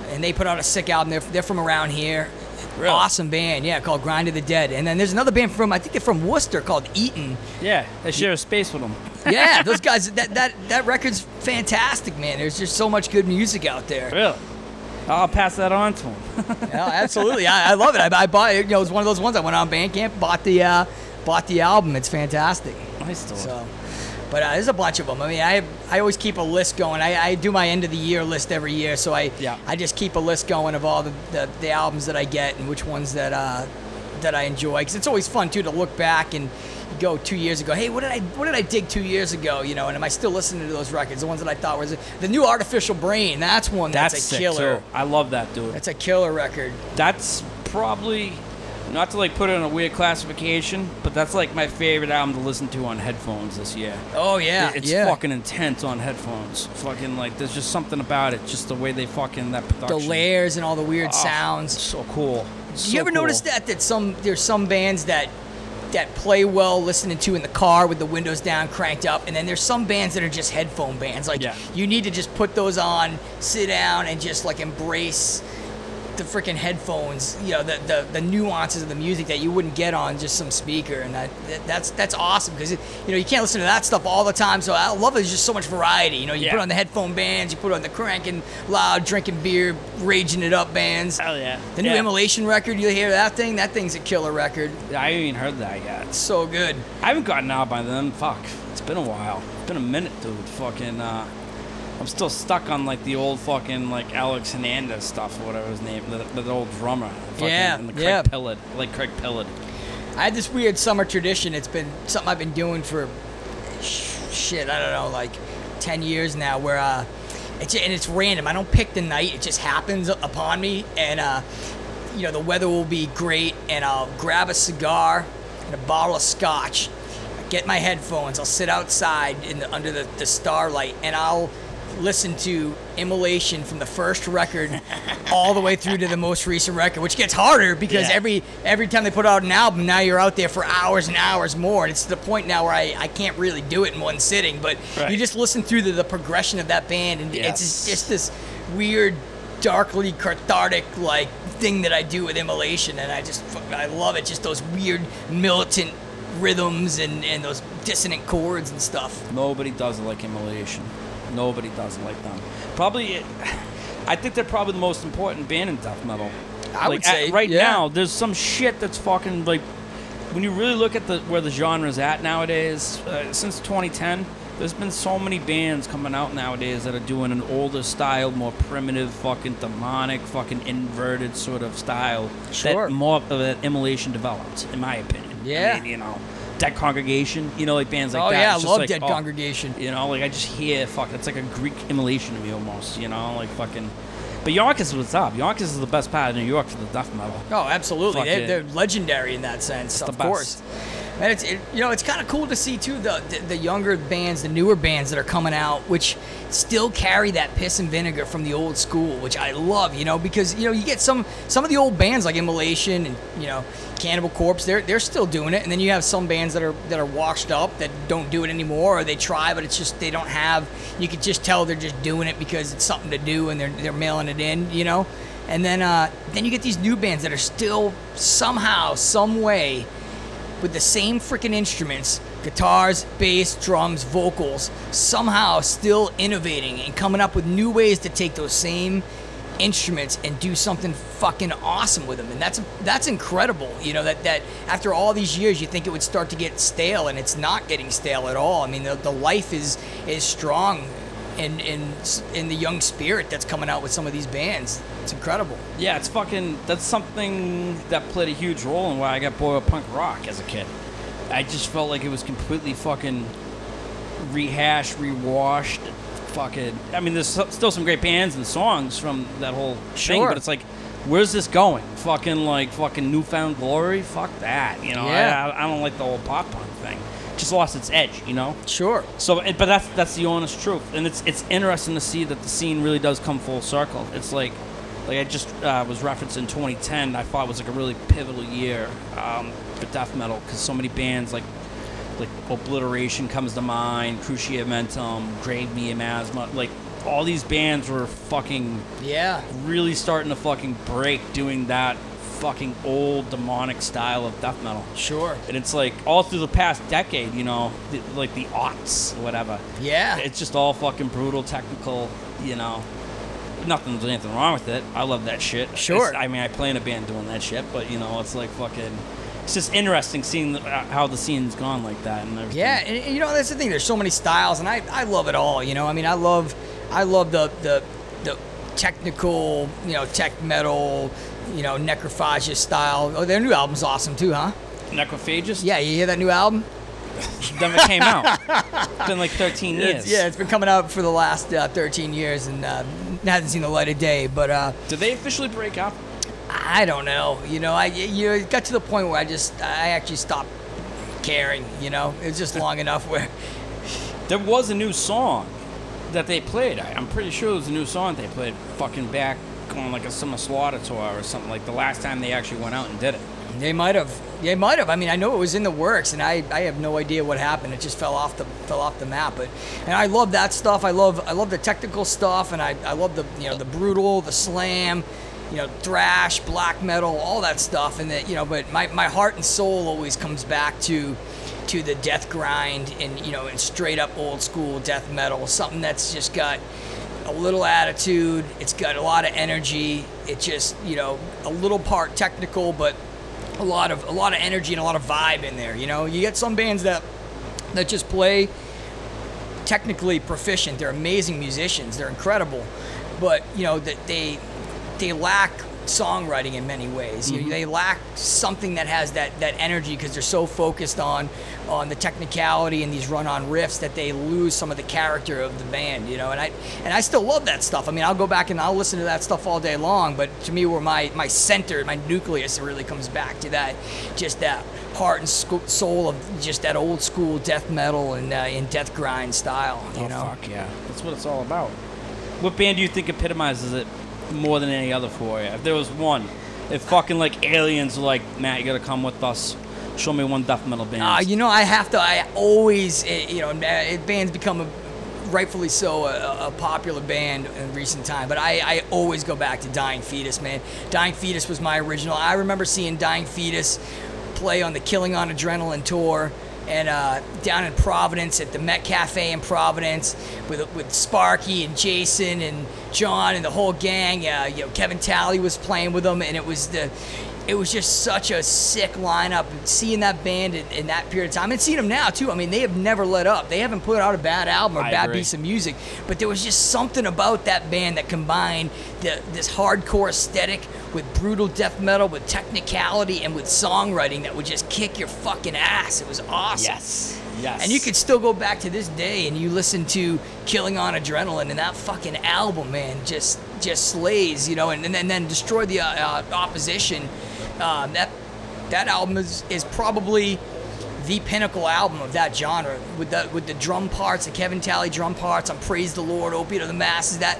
and they put out a sick album. They're, they're from around here. Really? Awesome band, yeah, called Grind of the Dead. And then there's another band from I think they're from Worcester called Eaton. Yeah, I share a space with them. Yeah, those guys. That that that record's fantastic, man. There's just so much good music out there. Really? I'll pass that on to them. Yeah, absolutely. I, I love it. I, I bought it. You know, it was one of those ones I went on Bandcamp, bought the uh, bought the album. It's fantastic. nice to So, but uh, there's a bunch of them. I mean, I I always keep a list going. I, I do my end of the year list every year, so I Yeah. I just keep a list going of all the, the, the albums that I get and which ones that uh, that I enjoy. Because it's always fun too to look back and go two years ago. Hey, what did I what did I dig two years ago? You know, and am I still listening to those records? The ones that I thought was the new Artificial Brain. That's one that's, That's a killer. too. I love that dude. That's a killer record. That's probably not to like put it in a weird classification, but that's like my favorite album to listen to on headphones this year. Oh yeah, it's yeah. fucking intense on headphones. Fucking like, there's just something about it. Just the way they fucking that production. the layers and all the weird Oh, sounds. So cool. Do you ever notice that that some there's some bands that that play well listening to in the car with the windows down, cranked up, and then there's some bands that are just headphone bands. Like Yeah. you need to just put those on, sit down, and just like embrace the freaking headphones, you know, the, the the nuances of the music that you wouldn't get on just some speaker, and that, that that's that's awesome because you know you can't listen to that stuff all the time. So I love it. there's just so much variety. You know, you Yeah. put on the headphone bands, you put on the cranking loud, drinking beer, raging it up bands. Hell yeah. The new Yeah. Immolation record, you hear that thing? That thing's a killer record. I haven't even heard that yet. It's so good. I haven't gotten out by then. Fuck. It's been a while. It's been a minute, dude. Fucking, uh, I'm still stuck on like the old fucking like Alex Hernandez stuff or whatever his name, the, the old drummer. Fucking, Yeah, and the Craig yeah. Pillard, like Craig Pillard. I had this weird summer tradition. It's been something I've been doing for sh- shit. I don't know, like ten years now. Where uh, it's and it's random. I don't pick the night. It just happens upon me, and uh, you know the weather will be great, and I'll grab a cigar and a bottle of scotch. Get my headphones. I'll sit outside in the, under the, the starlight, and I'll listen to Immolation from the first record all the way through to the most recent record, which gets harder because Yeah. every every time they put out an album, now you're out there for hours and hours more. And it's to the point now where I, I can't really do it in one sitting, but Right. you just listen through the, the progression of that band, and Yes. it's just, just this weird, darkly cathartic like thing that I do with Immolation, and I just I love it. Just those weird militant rhythms and, and those dissonant chords and stuff. Nobody does it like Immolation. Nobody does like them. Probably, I think they're probably the most important band in death metal. I like, would say, at- right yeah. now, there's some shit that's fucking like. When you really look at the where the genre's at nowadays, uh, since 2010, there's been so many bands coming out nowadays that are doing an older style, more primitive, fucking demonic, fucking inverted sort of style. Sure. That more of that immolation developed, in my opinion. Yeah. I mean, you know, Dead Congregation, you know, like bands like oh that. yeah, I It's just love like, Dead oh, Congregation. you know, like I just hear fuck. It's like a Greek immolation to me almost. You know, like fucking. But Yonkers was up. Yonkers is the best part of New York for the death metal. Oh, absolutely. Fuck They're, they're legendary in that sense, the of best. And it's it, you know it's kind of cool to see too the, the the younger bands, the newer bands that are coming out, which still carry that piss and vinegar from the old school, which I love. You know because you know you get some some of the old bands like Immolation and you know Cannibal Corpse, they're they're still doing it, and then you have some bands that are that are washed up that don't do it anymore, or they try, but it's just they don't have. You could just tell they're just doing it because it's something to do, and they're they're mailing it in. You know. And then, uh, then you get these new bands that are still somehow, some way, with the same freaking instruments guitars, bass, drums, vocals somehow still innovating and coming up with new ways to take those same instruments and do something fucking awesome with them and that's that's incredible you know that that after all these years you think it would start to get stale and it's not getting stale at all. I mean the, the life is is strong in in in the young spirit that's coming out with some of these bands it's incredible Yeah, it's fucking. That's something that played a huge role in why I got with punk rock as a kid. I just felt like it was completely fucking rehashed, rewashed. Fucking. I mean, there's still some great bands and songs from that whole thing, Sure. but it's like, where's this going? Fucking like fucking newfound glory. Fuck that. You know, Yeah. I, I don't like the whole pop punk thing. Just lost its edge. You know. sure So, but that's that's the honest truth, and it's it's interesting to see that the scene really does come full circle. It's like, like I just uh, was referencing 2010. I thought was like a really pivotal year um, for death metal because so many bands like like Obliteration comes to mind, Cruciamentum, Grave Me Miasma, like all these bands were fucking yeah really starting to fucking break doing that fucking old demonic style of death metal. sure And it's like all through the past decade, you know, the, like the aughts, whatever. yeah It's just all fucking brutal, technical, you know. Nothing, there's anything wrong with it. I love that shit. Sure. It's- I mean, I play in a band doing that shit, but you know, it's like fucking. It's just interesting seeing uh, how the scene's gone like that and everything. Yeah, and, and you know that's the thing. There's so many styles, and I, I love it all. You know, I mean, I love I love the the the technical, you know, tech metal, you know, necrophagia style. Oh, their new album's awesome too, huh? Necrophagist? Yeah, you hear that new album? Never came out. it's been like 13 years. It's, yeah, it's been coming out for the last uh, 13 years and uh, hasn't seen the light of day. But uh, Did they officially break up? I don't know. You know, I you know, it got to the point where I just I actually stopped caring. You know, it was just long enough where There was a new song that they played. I, I'm pretty sure it was a new song they played fucking back on like a Summer Slaughter tour or something like the last time they actually went out and did it. They might have. They might have. I mean, I know it was in the works, and I, I have no idea what happened. It just fell off the fell off the map. But and I love that stuff. I love I love the technical stuff, and I, I love the you know the brutal, the slam, you know, thrash, black metal, all that stuff, and that you know, but my, my heart and soul always comes back to to the death grind and you know, and straight up old school death metal, something that's just got a little attitude, it's got a lot of energy, it just you know, a little part technical, but a lot of a lot of energy and a lot of vibe in there. You know, you get some bands that that just play technically proficient. They're amazing musicians. They're incredible, but you know that they they lack songwriting in many ways. You know, they lack something that has that that energy because they're so focused on on the technicality and these run-on riffs that they lose some of the character of the band. You know, and I and I still love that stuff. I mean, I'll go back and I'll listen to that stuff all day long. But to me, where my my center, my nucleus, really comes back to that, just that heart and sco- soul of just that old school death metal and uh, in death grind style. You oh, know. fuck yeah. That's what it's all about. What band do you think epitomizes it more than any other for you? If there was one, if fucking like aliens were like, Matt, you gotta come with us. Show me one death metal band. Uh, you know, I have to. I always, eh, you know, eh, bands become a, rightfully so a, a popular band in recent time. But I, I always go back to Dying Fetus, man. Dying Fetus was my original. I remember seeing Dying Fetus play on the Killing on Adrenaline tour. And uh, down in Providence at the Met Cafe in Providence with with Sparky and Jason and John and the whole gang. Uh, you know, Kevin Talley was playing with them, and it was the it was just such a sick lineup. Seeing that band in, in, that period of time, and seeing them now too. I mean, they have never let up. They haven't put out a bad album or I bad agree. piece of music, but there was just something about that band that combined the, this hardcore aesthetic with brutal death metal, with technicality, and with songwriting that would just kick your fucking ass. It was awesome. yes. Yes. And you could still go back to this day and you listen to Killing on Adrenaline and that fucking album, man, just just slays, you know, and, and, then, then Destroy the uh, uh, Opposition. Um, that that album is, is probably the pinnacle album of that genre with the with the drum parts, the Kevin Talley drum parts on Praise the Lord, Opiate of the Masses. That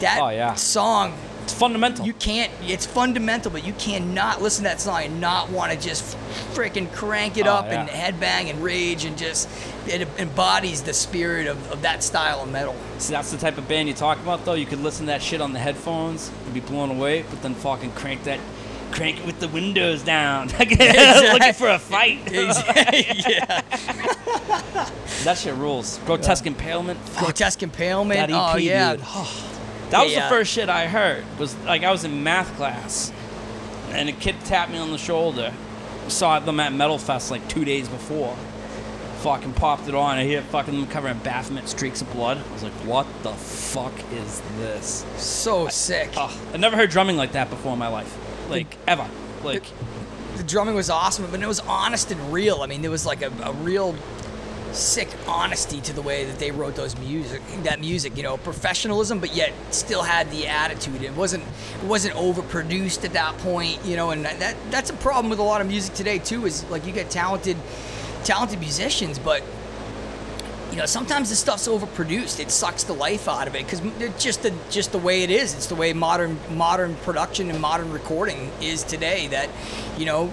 that Oh, yeah. song It's fundamental. you can't it's fundamental but you cannot listen to that song and not want to just freaking crank it Oh, up and headbang and rage and just it embodies the spirit of, of that style of metal So that's the type of band you talk about, though. You could listen to that shit on the headphones and be blown away, but then fucking crank that, crank it with the windows down, looking for a fight. yeah that shit rules. Grotesque impalement. Fuck. grotesque impalement That EP, oh yeah dude. Oh. That was Yeah. the first shit I heard. Was like I was in math class, and a kid tapped me on the shoulder. Saw them at Metal Fest like two days before. Fucking popped it on. I hear fucking them covering Baphomet streaks of blood. I was like, what the fuck is this? so sick Oh, I never heard drumming like that before in my life. Like ever. Like the drumming was awesome but it was honest and real i mean there was like a, a real sick honesty to the way that they wrote those music that music you know professionalism but yet still had the attitude it wasn't it wasn't overproduced at that point you know and that that's a problem with a lot of music today too is like you get talented talented musicians but you know sometimes the stuff's overproduced. It sucks the life out of it because it's just the just the way it is. It's the way modern modern production and modern recording is today that you know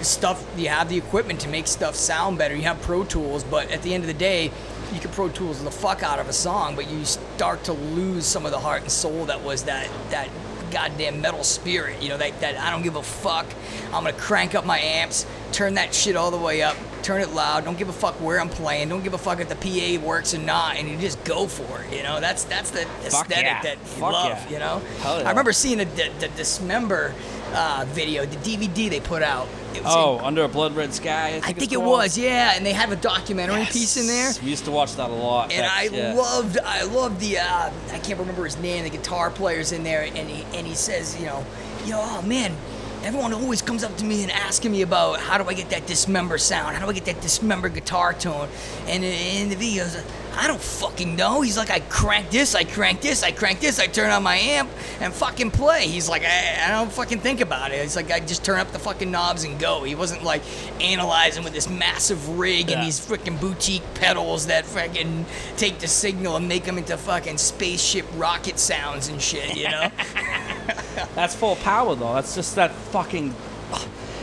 stuff you have the equipment to make stuff sound better. You have pro tools but at the end of the day you can pro tools the fuck out of a song but you start to lose some of the heart and soul that was that that goddamn metal spirit you know that, that i don't give a fuck. I'm gonna crank up my amps turn that shit all the way up turn it loud don't give a fuck where i'm playing don't give a fuck if the pa works or not and you just go for it you know that's that's the aesthetic yeah. that you Fuck love yeah. you know yeah. i remember seeing a, the, the dismember uh, video the dvd they put out it was oh, under a blood red sky. I think, I think it was, yeah, and they have a documentary piece in there. We used to watch that a lot. And back- I yeah. loved, I loved the, uh, I can't remember his name, the guitar player's in there, and he and he says, you know, know, oh man, everyone always comes up to me and asking me about how do I get that dismember sound, how do I get that dismember guitar tone, and in, the videos, I don't fucking know. He's like, I crank this, I crank this, I crank this, I turn on my amp and fucking play. He's like, I, I don't fucking think about it. He's like, I just turn up the fucking knobs and go. He wasn't like analyzing with this massive rig Yeah. and these freaking boutique pedals that fucking take the signal and make them into fucking spaceship rocket sounds and shit, you know? That's full power though. That's just that fucking.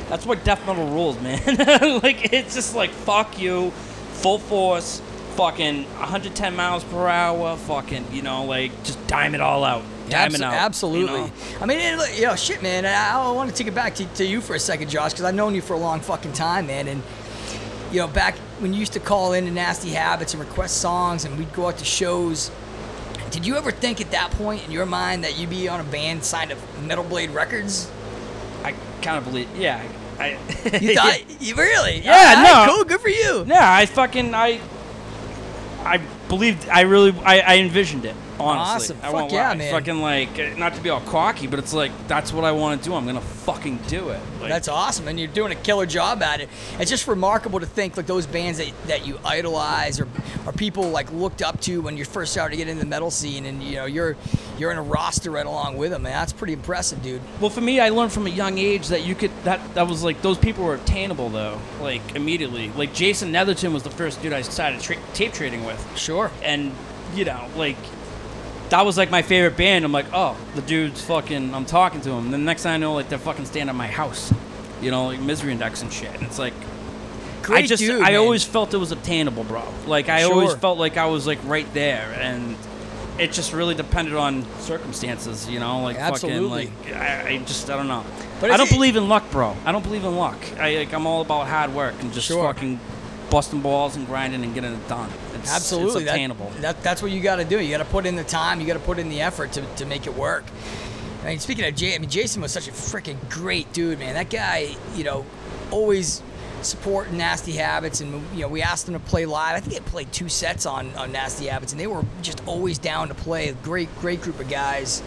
That's what death metal rules, man. like it's just like fuck you, full force, fucking 110 miles per hour, fucking, you know, like just dime it all out. Dime Abso- it out. you Absolutely. know? I mean, it, you know, shit, man. I, I want to take it back to, to you for a second, Josh, because I've known you for a long fucking time, man. And you know, back when you used to call in to Nasty Habits and request songs, and we'd go out to shows. Did you ever think at that point in your mind that you'd be on a band signed to Metal Blade Records? I kind of believe, yeah. I, You thought you really? Yeah, right, no. Cool, good for you. Yeah, I fucking I believed I really I, I envisioned it. Honestly, Awesome. I Fuck won't yeah, lie. man. Fucking like not to be all cocky, but it's like that's what I want to do. I'm gonna fucking do it. Like, That's awesome, and you're doing a killer job at it. It's just remarkable to think like those bands that, that you idolize or, or people like looked up to when you first started to get into the metal scene, and you know you're you're in a roster right along with them, man. That's pretty impressive, dude. Well, for me, I learned from a young age that you could that that was like those people were obtainable though, like immediately. Like Jason Netherton was the first dude I started tra- tape trading with, Sure. and you know, like that was like my favorite band. I'm like, oh, the dude's fucking. I'm talking to him. Then the next thing I know, like they're fucking staying at my house, you know, like Misery Index and shit. And it's like. Great I just dude, I man. always felt it was obtainable, bro. Like I always felt like I was like right there, and it just really depended on circumstances, you know. Like Absolutely. fucking like I, I just I don't know. But I don't believe in luck, bro. I don't believe in luck. I like I'm all about hard work and just Sure. fucking busting balls and grinding and getting it done. It's, Absolutely, it's obtainable. That, that's what you got to do. You got to put in the time. You got to put in the effort to, to make it work. I mean, speaking of Jay, I mean, Jason was such a freaking great dude, man. That guy, you know, always supporting Nasty Habits, and you know, we asked him to play live. I think they played two sets on on Nasty Habits, and they were just always down to play. A great, great group of guys.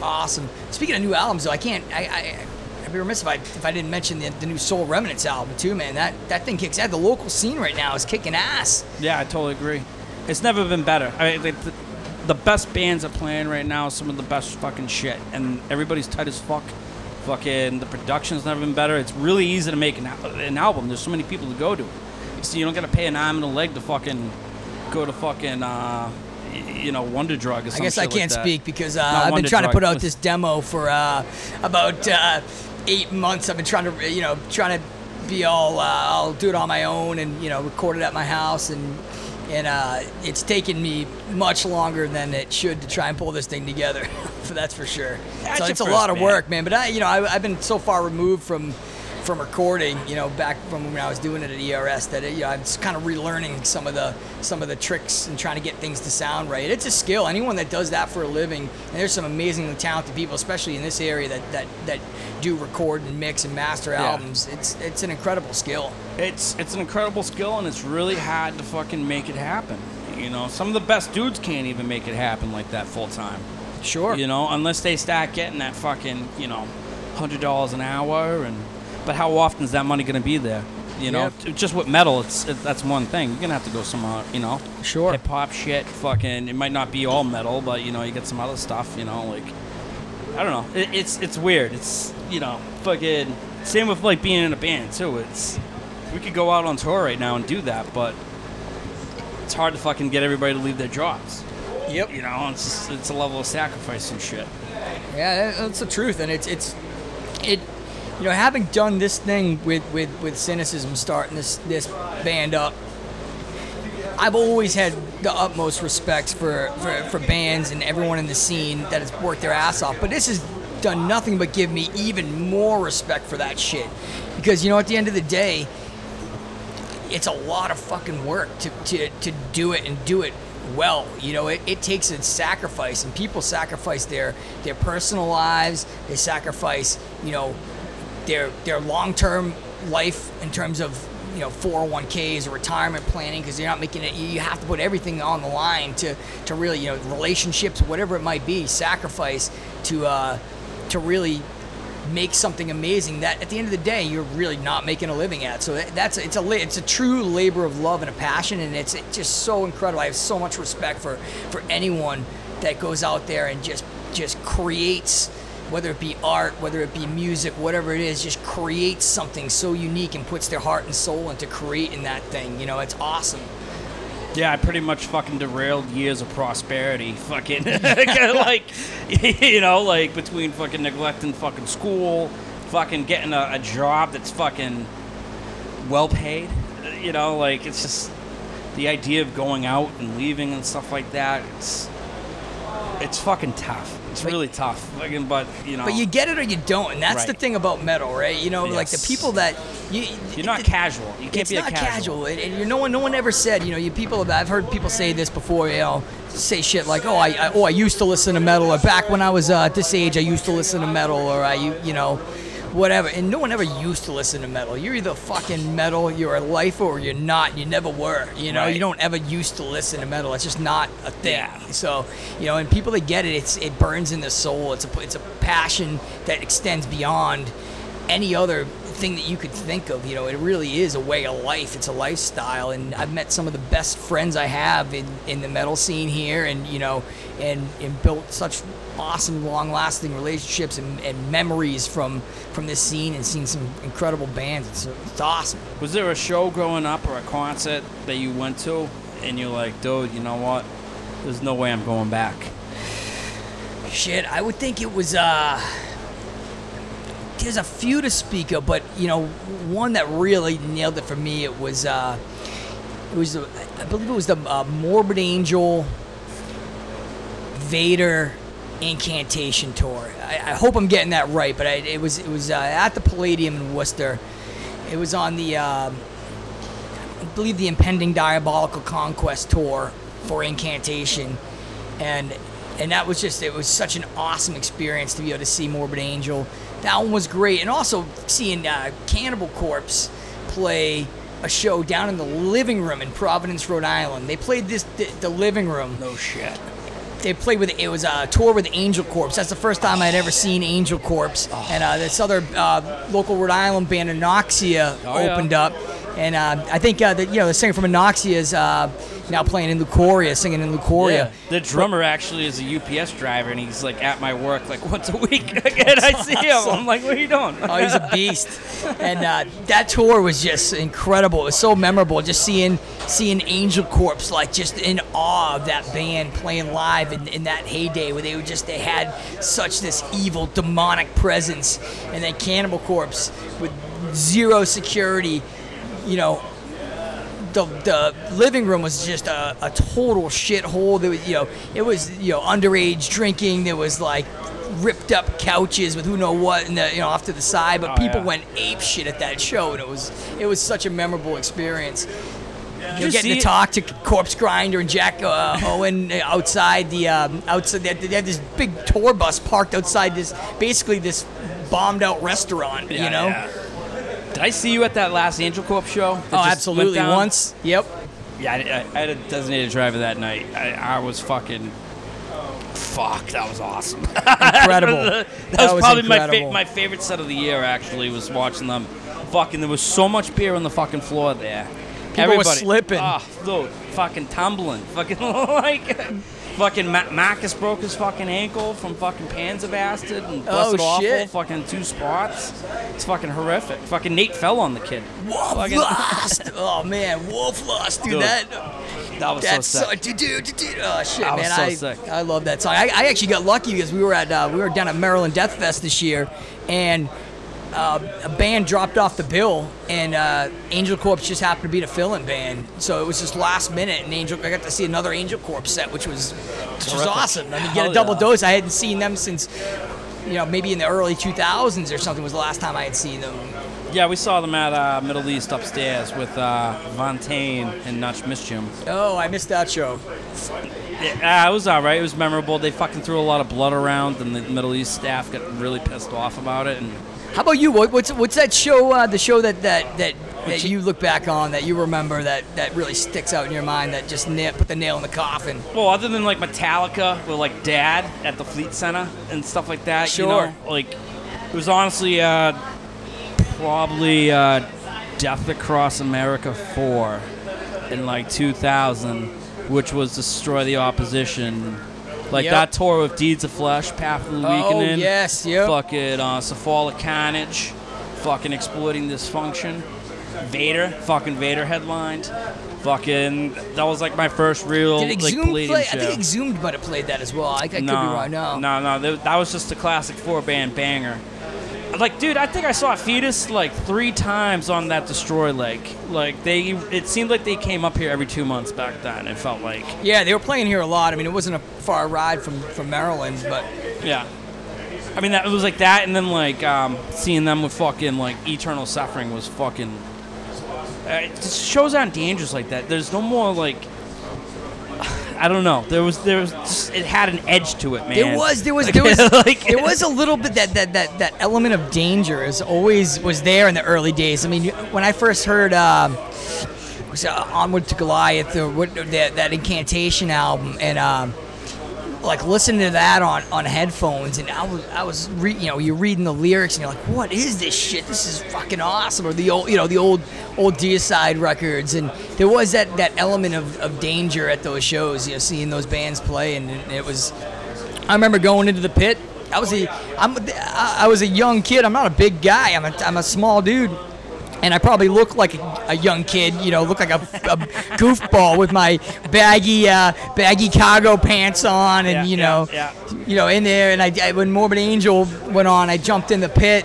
Awesome. Speaking of new albums, though, I can't. I, I I'd be remiss if I if I didn't mention the, the new Soul Remnants album too, man. That that thing kicks. ass. The local scene right now is kicking ass. Yeah, I totally agree. It's never been better. I mean, the, the best bands are playing right now. Some of the best fucking shit, and everybody's tight as fuck. Fucking the production's never been better. It's really easy to make an, an album. There's so many people to go to, so you don't gotta pay an arm and a leg to fucking go to fucking uh, you know Wonder Drug I guess I like can't that. speak because uh, I've been trying to put out this demo for uh, about uh, eight months. I've been trying to, you know, trying to be all. Uh, I'll do it on my own and you know record it at my house and and uh, it's taken me much longer than it should to try and pull this thing together. That's for sure. That's so it's a first lot of band. work, man. But I, you know, I, I've been so far removed from from recording, you know, back from when I was doing it at ERS, that it, you know, I'm just kind of relearning some of the some of the tricks and trying to get things to sound right. It's a skill. Anyone that does that for a living, and there's some amazingly talented people, especially in this area, that that that do record and mix and master Yeah. albums. It's it's an incredible skill. It's it's an incredible skill, and it's really hard to fucking make it happen. You know, some of the best dudes can't even make it happen like that full time. Sure. You know, unless they start getting that fucking, you know, hundred dollars an hour, and but how often is that money going to be there? You know. Just with metal, it's it, that's one thing. You're gonna have to go somewhere, uh, you know, Sure. hip hop shit. Fucking, it might not be all metal, but you know, you get some other stuff. You know, like I don't know. It, it's it's weird. It's you know, fucking same with like being in a band too. It's we could go out on tour right now and do that, but it's hard to fucking get everybody to leave their jobs. Yep. You know, it's just, it's a level of sacrifice and shit. Yeah, that's the truth, and it's it's it. You know, having done this thing with with with cynicism, starting this this band up, I've always had the utmost respect for for, for bands and everyone in the scene that has worked their ass off. But this has done nothing but give me even more respect for that shit, because you know, at the end of the day, it's a lot of fucking work to, to, to do it and do it well. You know, it, it takes a sacrifice, and people sacrifice their their personal lives. They sacrifice, you know, their their long term life in terms of you know 401ks or retirement planning because you're not making it. You have to put everything on the line to to really you know relationships, whatever it might be, sacrifice to uh, to really make something amazing that at the end of the day you're really not making a living at. So that's it's a it's a true labor of love and a passion, and it's just so incredible. I have so much respect for for anyone that goes out there and just just creates. Whether it be art, whether it be music, whatever it is, just creates something so unique and puts their heart and soul into creating that thing. You know, it's awesome. Yeah, I pretty much fucking derailed years of prosperity. Fucking, like, you know, like between fucking neglecting fucking school, fucking getting a, a job that's fucking well paid. You know, like it's just the idea of going out and leaving and stuff like that, it's it's fucking tough. It's But- really tough. Fucking, but you know, But you get it or you don't, and that's the thing about metal, right? You know, like the people that you you're not it- casual. You can't it's be a not casual. casual, and, you no one, no one ever said, you know, you people. I've heard people say this before, you know, say shit like, oh, I, I oh, I used to listen to metal, or back when I was uh, at this age, I used to listen to metal, or I, you, you know, whatever. And no one ever used to listen to metal. You're either fucking metal, you're a lifer, or you're not. You never were. You know, Right. you don't ever used to listen to metal. It's just not a thing. Yeah. So, you know, and people that get it, it's it burns in the soul. It's a it's a passion that extends beyond any other thing that you could think of. You know, it really is a way of life. It's a lifestyle, and I've met some of the best friends I have in, in the metal scene here, and you know, and and built such awesome, long-lasting relationships and, and memories from from this scene, and seen some incredible bands. It's, it's awesome. Was there a show growing up or a concert that you went to and you're like, dude, you know what? There's no way I'm going back. Shit, I would think it was uh there's a few to speak of, but you know, one that really nailed it for me it was uh it was uh, I believe it was the uh, Morbid Angel Vader Incantation tour. I, I hope I'm getting that right, but I, it was it was uh, at the Palladium in Worcester. It was on the um I believe the impending Diabolical Conquest tour for Incantation, and and that was just it was such an awesome experience to be able to see Morbid Angel. That one was great, and also seeing uh, Cannibal Corpse play a show down in the living room in Providence, Rhode Island. They played this the, the living room. No shit. They played with it was a tour with Angel Corpse. That's the first time I'd ever seen Angel Corpse, and uh, this other uh, local Rhode Island band, Anoxia, Oh, yeah. opened up. And uh, I think uh, the, you know the singer from Anoxia is uh, now playing in Lucoria, singing in Lucoria. Yeah. The drummer actually is a UPS driver, and he's like at my work like once a week. and I see him. I'm like, what are you doing? Oh, he's a beast. and uh, that tour was just incredible. It was so memorable. Just seeing seeing Angel Corpse like just in awe of that band playing live in, in that heyday where they were just they had such this evil demonic presence, and then Cannibal Corpse with zero security, you know. The, the living room was just a, a total shithole. There was, you know, it was you know underage drinking. There was like ripped up couches with who know what, and the, you know off to the side. But Oh, people yeah. went ape shit at that show, and it was it was such a memorable experience. You're getting to talk to Corpse Grinder and Jack uh, Owen outside the um, outside. They had, they had this big tour bus parked outside this basically this bombed out restaurant. Yeah, you know. Yeah. Did I see you at that last Angel Corp show? Oh, absolutely. Once. Yep. Yeah, I, I I had a designated driver that night. I, I was fucking. Fuck, that was awesome. Incredible. that, That was, was probably my fa- my favorite set of the year. Actually, was watching them. Fucking, there was so much beer on the fucking floor there. People were slipping. Oh, dude, fucking tumbling. Fucking like, fucking Ma- Marcus broke his fucking ankle from fucking Panzer Bastard and Oh, busted awful. shit. Fucking two spots. It's fucking horrific. Fucking Nate fell on the kid. Wolf Fucking- Lust. oh man, Wolf Lust, dude. Dude, That That was that's so so, sick. dude, dude, dude. Oh shit, was man. so I sick. I love that song. I, I actually got lucky because we were at uh, we were down at Maryland Death Fest this year, and uh, a band dropped off the bill, and uh, Angel Corpse just happened to be the fill-in band. So it was just last minute, and Angel I got to see another Angel Corpse set, which was which was awesome. I mean, get a double yeah. dose. I hadn't seen them since. You know, maybe in the early 2000s or something was the last time I had seen them. Yeah, we saw them at uh, Middle East upstairs with uh, Vontaine and Nutch Mischium. Oh, I missed that show. Yeah, it was all right. It was memorable. They fucking threw a lot of blood around, and the Middle East staff got really pissed off about it. And How about you? What, what's what's that show? Uh, the show that that that, that you- you look back on that you remember that that really sticks out in your mind that just na- put the nail in the coffin. well, other than like Metallica with like Dad at the Fleet Center and stuff like that, you Sure. know, like it was honestly uh, probably uh, Death Across America four in like 2000, which was Destroy the Opposition. Like Yep. that tour with Deeds of Flesh, Path of the Oh Weakening. yes, yep. fucking uh, Cephalic Carnage, fucking exploiting dysfunction. Vader, fucking Vader headlined. Fucking, that was like my first real Did like Exhumed Palladium play? show. I think Exhumed might have played that as well. I, I could be no, wrong. No. no, no, that- that was just a classic four band banger. Like, dude, I think I saw a Fetus like three times on that Destroy Lake. Like they, it seemed like they came up here every two months back then. It felt like, Yeah, they were playing here a lot. I mean, it wasn't a far ride from from Maryland, but yeah. I mean, that it was like that, and then like um, seeing them with fucking like Eternal Suffering was fucking. Uh, it just shows on dangerous like that. There's no more like. I don't know. There was there was just it had an edge to it, man. There was, there was, Like- there was, like- there was a little bit that, that, that, that element of danger is always was there in the early days. I mean, when I first heard um, was uh, Onward to Golgotha, or what, that, that Incantation album, and um, like listening to that on, on headphones, and I was I was re- you know you're reading the lyrics, and you're like, what is this shit? This is fucking awesome. Or the old you know the old old Deicide records, and there was that, that element of, of danger at those shows, you know, seeing those bands play, and it, was. I remember going into the pit. I was a I'm I was a young kid. I'm not a big guy. I'm a I'm a small dude. And I probably look like a, a young kid, you know, look like a, a goofball with my baggy, uh, baggy cargo pants on, and Yeah, you yeah, know, yeah. you know, in there. And I, I, when Morbid Angel went on, I jumped in the pit,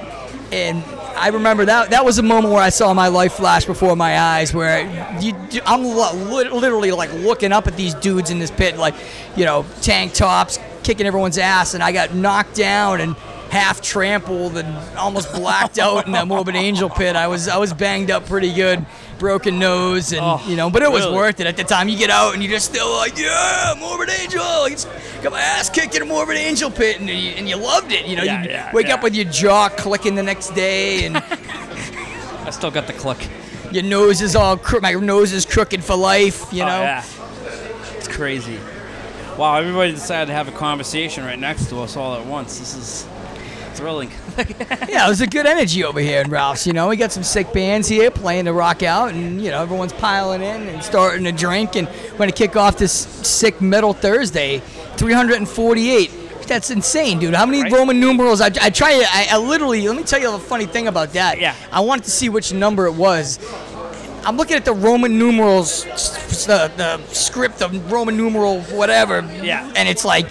and I remember that that was a moment where I saw my life flash before my eyes, where you, I'm li- literally like looking up at these dudes in this pit, like, you know, tank tops, kicking everyone's ass, and I got knocked down and half trampled and almost blacked out in that Morbid Angel pit. I was I was banged up pretty good, broken nose, and Oh, you know, but it was really? worth it. At the time, you get out and you're just still like, yeah, Morbid Angel. It's, got my ass kicked in a Morbid Angel pit, and you, and you loved it. You know, Yeah, you yeah, wake yeah. up with your jaw clicking the next day, and I still got the click. your nose is all cro- my nose is crooked for life. You Oh, know. yeah. It's crazy. Wow, everybody decided to have a conversation right next to us all at once. This is thrilling. Yeah, it was a good energy over here in Ralph's. You know, we got some sick bands here playing the rock out, and you know everyone's piling in and starting to drink, and we're gonna kick off this sick metal Thursday, 348. That's insane, dude. How many Right. Roman numerals? I, I try. I, I literally. Let me tell you a funny thing about that. Yeah. I wanted to see which number it was. I'm looking at the Roman numerals, the, the script of Roman numeral whatever. Yeah. And it's like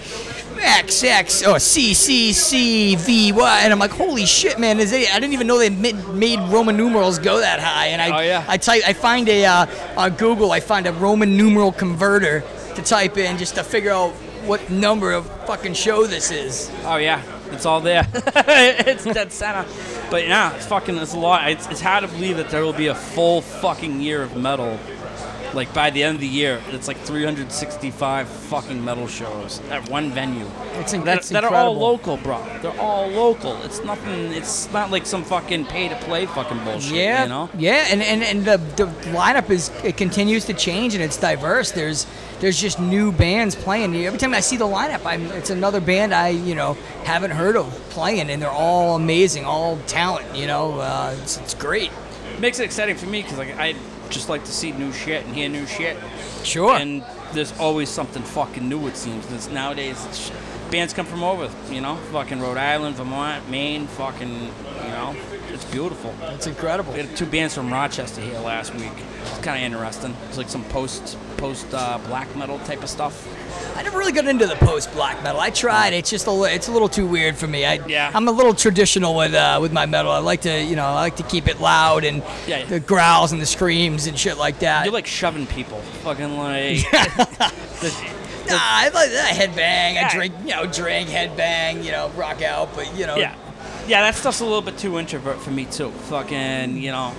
X X or C C C V Y, and I'm like, holy shit, man! Is they, I didn't even know they made, made Roman numerals go that high. And I, Oh, yeah. I type, I find a uh, on Google, I find a Roman numeral converter to type in just to figure out what number of fucking show this is. Oh yeah, it's all there. it's dead center. But yeah, it's fucking. It's a lot. It's, it's hard to believe that there will be a full fucking year of metal. Like by the end of the year, it's like 365 fucking metal shows at one venue. It's in- that, it's that are all local, bro. They're all local. It's nothing. It's not like some fucking pay to play fucking bullshit. Yeah, You know. yeah, and, and, and the, the lineup is it continues to change and it's diverse. There's there's just new bands playing. Every time I see the lineup, I'm it's another band I you know haven't heard of playing, and they're all amazing, all talent. You know, uh, it's, it's great. makes it exciting for me because like I just like to see new shit and hear new shit. Sure. And there's always something fucking new. It seems. 'cause nowadays, it's, bands come from over, you know, fucking Rhode Island, Vermont, Maine, fucking, you know, it's beautiful. it's incredible. We had two bands from Rochester here last week. It's kind of interesting. It's like some post post uh, black metal type of stuff. I never really got into the post black metal. I tried. It's just a li- it's a little too weird for me. I Yeah. I'm a little traditional with uh, with my metal. I like to you know I like to keep it loud and Yeah, yeah. the growls and the screams and shit like that. You're like shoving people, fucking like. Nah, I like that headbang. Yeah. I drink, you know, drink, headbang, you know, rock out. But you know, Yeah, yeah, that stuff's a little bit too introvert for me too. Fucking, you know,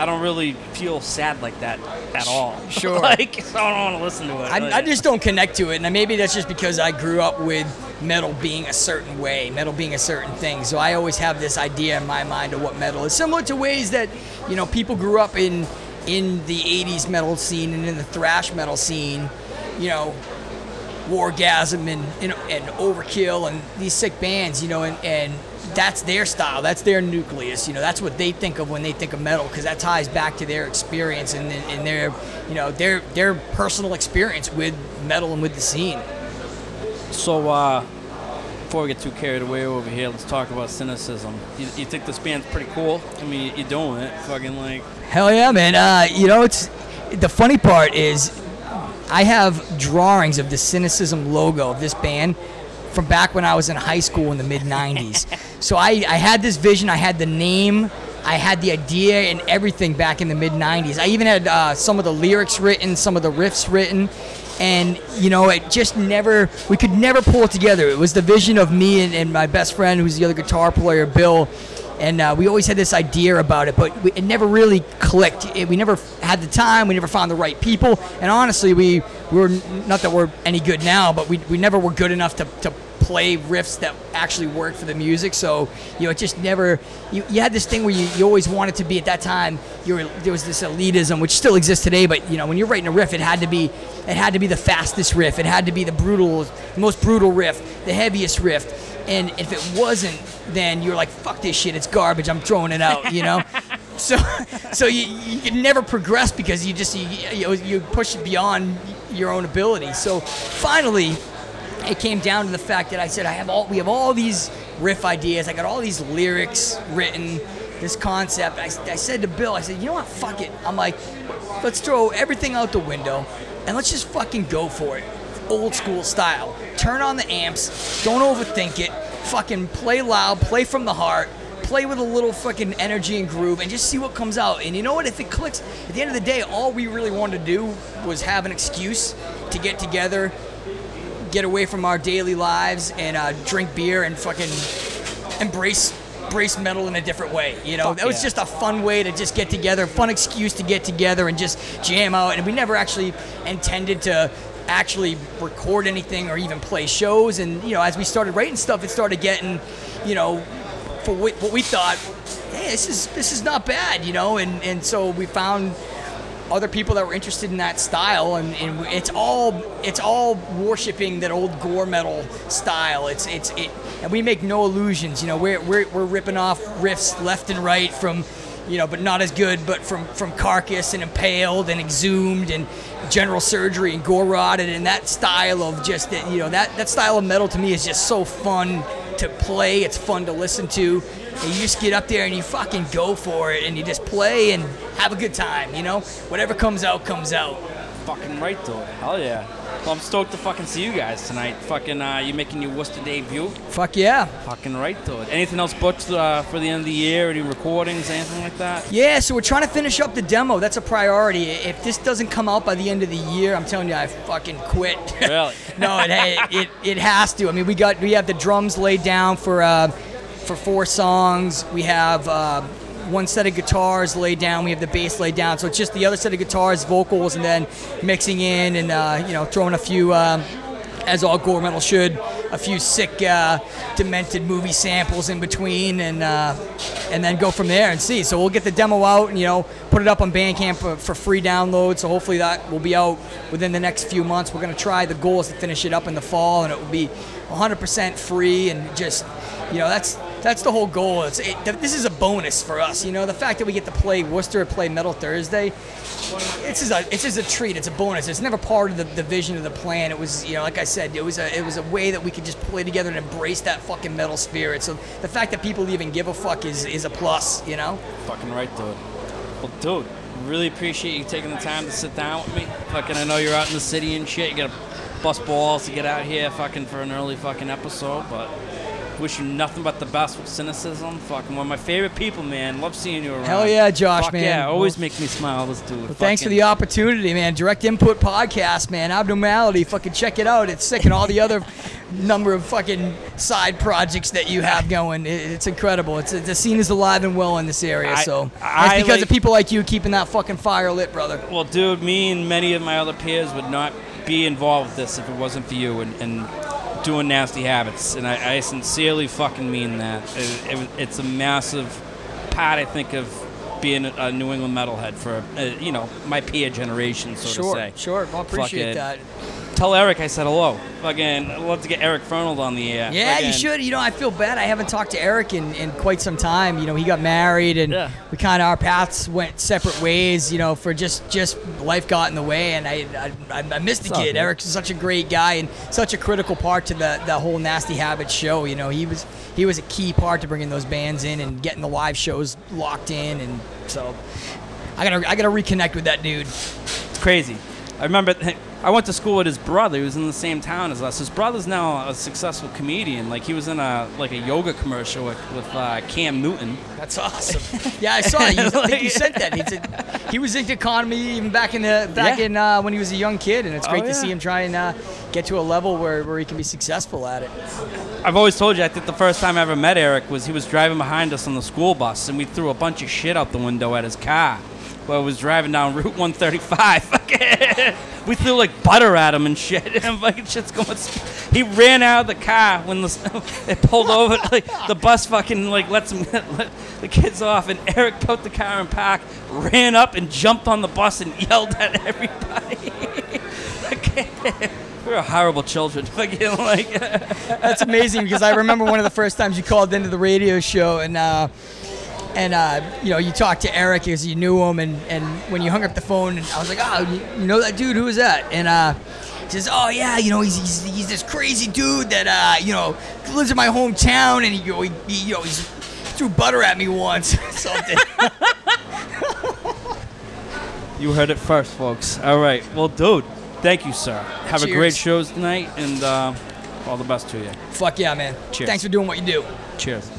I don't really feel sad like that at all. Sure. like, so I don't want to listen to it. I, I just don't connect to it, and maybe that's just because I grew up with metal being a certain way, metal being a certain thing. So I always have this idea in my mind of what metal is, similar to ways that you know people grew up in in the '80s metal scene and in the thrash metal scene. You know, Wargasm and know, and Overkill and these sick bands, you know, and, and that's their style, that's their nucleus, you know, that's what they think of when they think of metal because that ties back to their experience and, and their, you know, their their personal experience with metal and with the scene. So, uh, before we get too carried away over here, let's talk about cynicism. You, you think this band's pretty cool? I mean, you're doing it. Fucking like, Hell yeah, man! Uh, you know, it's the funny part is I have drawings of the cynicism logo of this band from back when I was in high school in the mid '90s. so I, I had this vision. I had the name. I had the idea and everything back in the mid '90s. I even had uh, some of the lyrics written, some of the riffs written, and you know it just never. We could never pull it together. It was the vision of me and, and my best friend, who's the other guitar player, Bill. And uh, we always had this idea about it, but we, it never really clicked. It, we never had the time. We never found the right people. And honestly, we, we were not that we're any good now, but we, we never were good enough to, to play riffs that actually worked for the music. So you know, it just never. You, you had this thing where you, you always wanted to be at that time. You were, there was this elitism, which still exists today. But you know, when you're writing a riff, it had to be it had to be the fastest riff. It had to be the brutal, the most brutal riff, the heaviest riff. And if it wasn't, then you're like, fuck this shit, it's garbage. I'm throwing it out. You know. so so you, you can never progress because you just you, you, you push it beyond your own ability. So finally it came down to the fact that I said I have all we have all these riff ideas. I got all these lyrics written, this concept. I, I said to Bill, I said, you know what? Fuck it. I'm like, let's throw everything out the window and let's just fucking go for it. Old school style. Turn on the amps. Don't overthink it. Fucking play loud. Play from the heart. Play with a little fucking energy and groove and just see what comes out. And you know what? If it clicks, at the end of the day, all we really wanted to do was have an excuse to get together, get away from our daily lives and uh, drink beer and fucking embrace embrace metal in a different way. You know, Fuck that was yeah. just a fun way to just get together, fun excuse to get together and just jam out. And we never actually intended to actually record anything or even play shows. And you know, as we started writing stuff, it started getting, you know, for what what we thought, hey, this is this is not bad, you know. And and so we found other people that were interested in that style, and, and it's all it's all worshiping that old gore metal style. It's it's it, and we make no illusions. You know, we're we're, we're ripping off riffs left and right from, you know, but not as good, but from from Carcass and Impaled and Exhumed and General Surgery and Gore Rotted and that style of just that you know that that style of metal to me is just so fun to play. It's fun to listen to. And you just get up there and you fucking go for it and you just play and have a good time, you know? Whatever comes out, comes out. Fucking right, though. Hell yeah. Well, I'm stoked to fucking see you guys tonight. Fucking, uh, you making your Worcester debut? Fuck yeah. Fucking right, though. Anything else booked uh, for the end of the year? Any recordings, anything like that? Yeah, so we're trying to finish up the demo. That's a priority. If this doesn't come out by the end of the year, I'm telling you, I fucking quit. Really? no, it, it it has to. I mean, we got we have the drums laid down for uh, for four songs. We have uh, one set of guitars laid down. We have the bass laid down. So it's just the other set of guitars, vocals, and then mixing in and uh, you know throwing a few. Um, as all gore metal should, a few sick, uh, demented movie samples in between, and uh, and then go from there and see. So we'll get the demo out and you know put it up on Bandcamp for, for free download. So hopefully that will be out within the next few months. We're gonna try. The goal is to finish it up in the fall, and it will be 100% free and just you know that's that's the whole goal. It's it, this is a bonus for us. You know the fact that we get to play Worcester, play Metal Thursday. It's just a it's just a treat. It's a bonus. It's never part of the, the vision of the plan. It was you know like I said, it was a it was a way that we could just play together and embrace that fucking metal spirit. So the fact that people even give a fuck is is a plus. You know. Fucking right, dude. Well, dude, really appreciate you taking the time to sit down with me. Fucking, I know you're out in the city and shit. You gotta bust balls to get out here, fucking, for an early fucking episode. But wish you nothing but the best with cynicism. Fucking one of my favorite people, man. Love seeing you around. Hell yeah, Josh, Fuck man. Yeah, always Well- make me smile. This dude. Well, thanks for the opportunity, man. Direct Input Podcast, man. Abnormality. Fucking check it out. It's sick and all the other number of fucking side projects that you have going. It's incredible. It's the scene is alive and well in this area. I- so that's because like- of people like you keeping that fucking fire lit, brother. Well, dude, me and many of my other peers would not be involved with this if it wasn't for you and, and doing nasty habits. And I, I sincerely fucking mean that. It, it, it's a massive part, I think, of being a, New England metalhead for, uh, you know, my peer generation, so sure, to say. sure. Well, appreciate Fucking- that. Tell Eric I said hello. Fucking, I'd love to get Eric Fernald on the air. Yeah, you should. You know, I feel bad. I haven't talked to Eric in, in quite some time. You know, he got married, and Yeah. we kind of our paths went separate ways. You know, for just just life got in the way, and I I, I missed the It's all kid. good. Eric's such a great guy and such a critical part to the the whole Nasty Habits show. You know, he was he was a key part to bringing those bands in and getting the live shows locked in, and so I gotta I gotta reconnect with that dude. It's crazy. I remember I went to school with his brother. He was in the same town as us. His brother's now a successful comedian. Like he was in a like a yoga commercial with, with uh, Cam Newton. That's awesome. yeah, I saw it. You, I think you sent that. He, said, he was into comedy even back in the back Yeah. in uh, when he was a young kid, and it's Oh, great to see him try and uh, get to a level where, where he can be successful at it. I've always told you. I think the first time I ever met Eric was he was driving behind us on the school bus, and we threw a bunch of shit out the window at his car. I was driving down Route 135. we threw like butter at him and shit, and fucking shit's going. sp- He ran out of the car when the it pulled over. Like the bus fucking like lets him let the kids off, and Eric put the car in park, ran up and jumped on the bus and yelled at everybody. we were horrible children. Like. That's amazing because I remember one of the first times you called into the radio show and uh, and uh, you know you talked to Eric because you knew him and, and when you hung up the phone and I was like oh you, you know that dude who is that and uh, he says oh yeah you know he's, he's, he's this crazy dude that uh, you know lives in my hometown and he, you know, he, he you know he's threw butter at me once or something You heard it first, folks. All right. Well, dude, thank you, sir. Have a great Cheers. shows tonight, and uh, all the best to you. fuck yeah man Cheers. thanks for doing what you do. Cheers.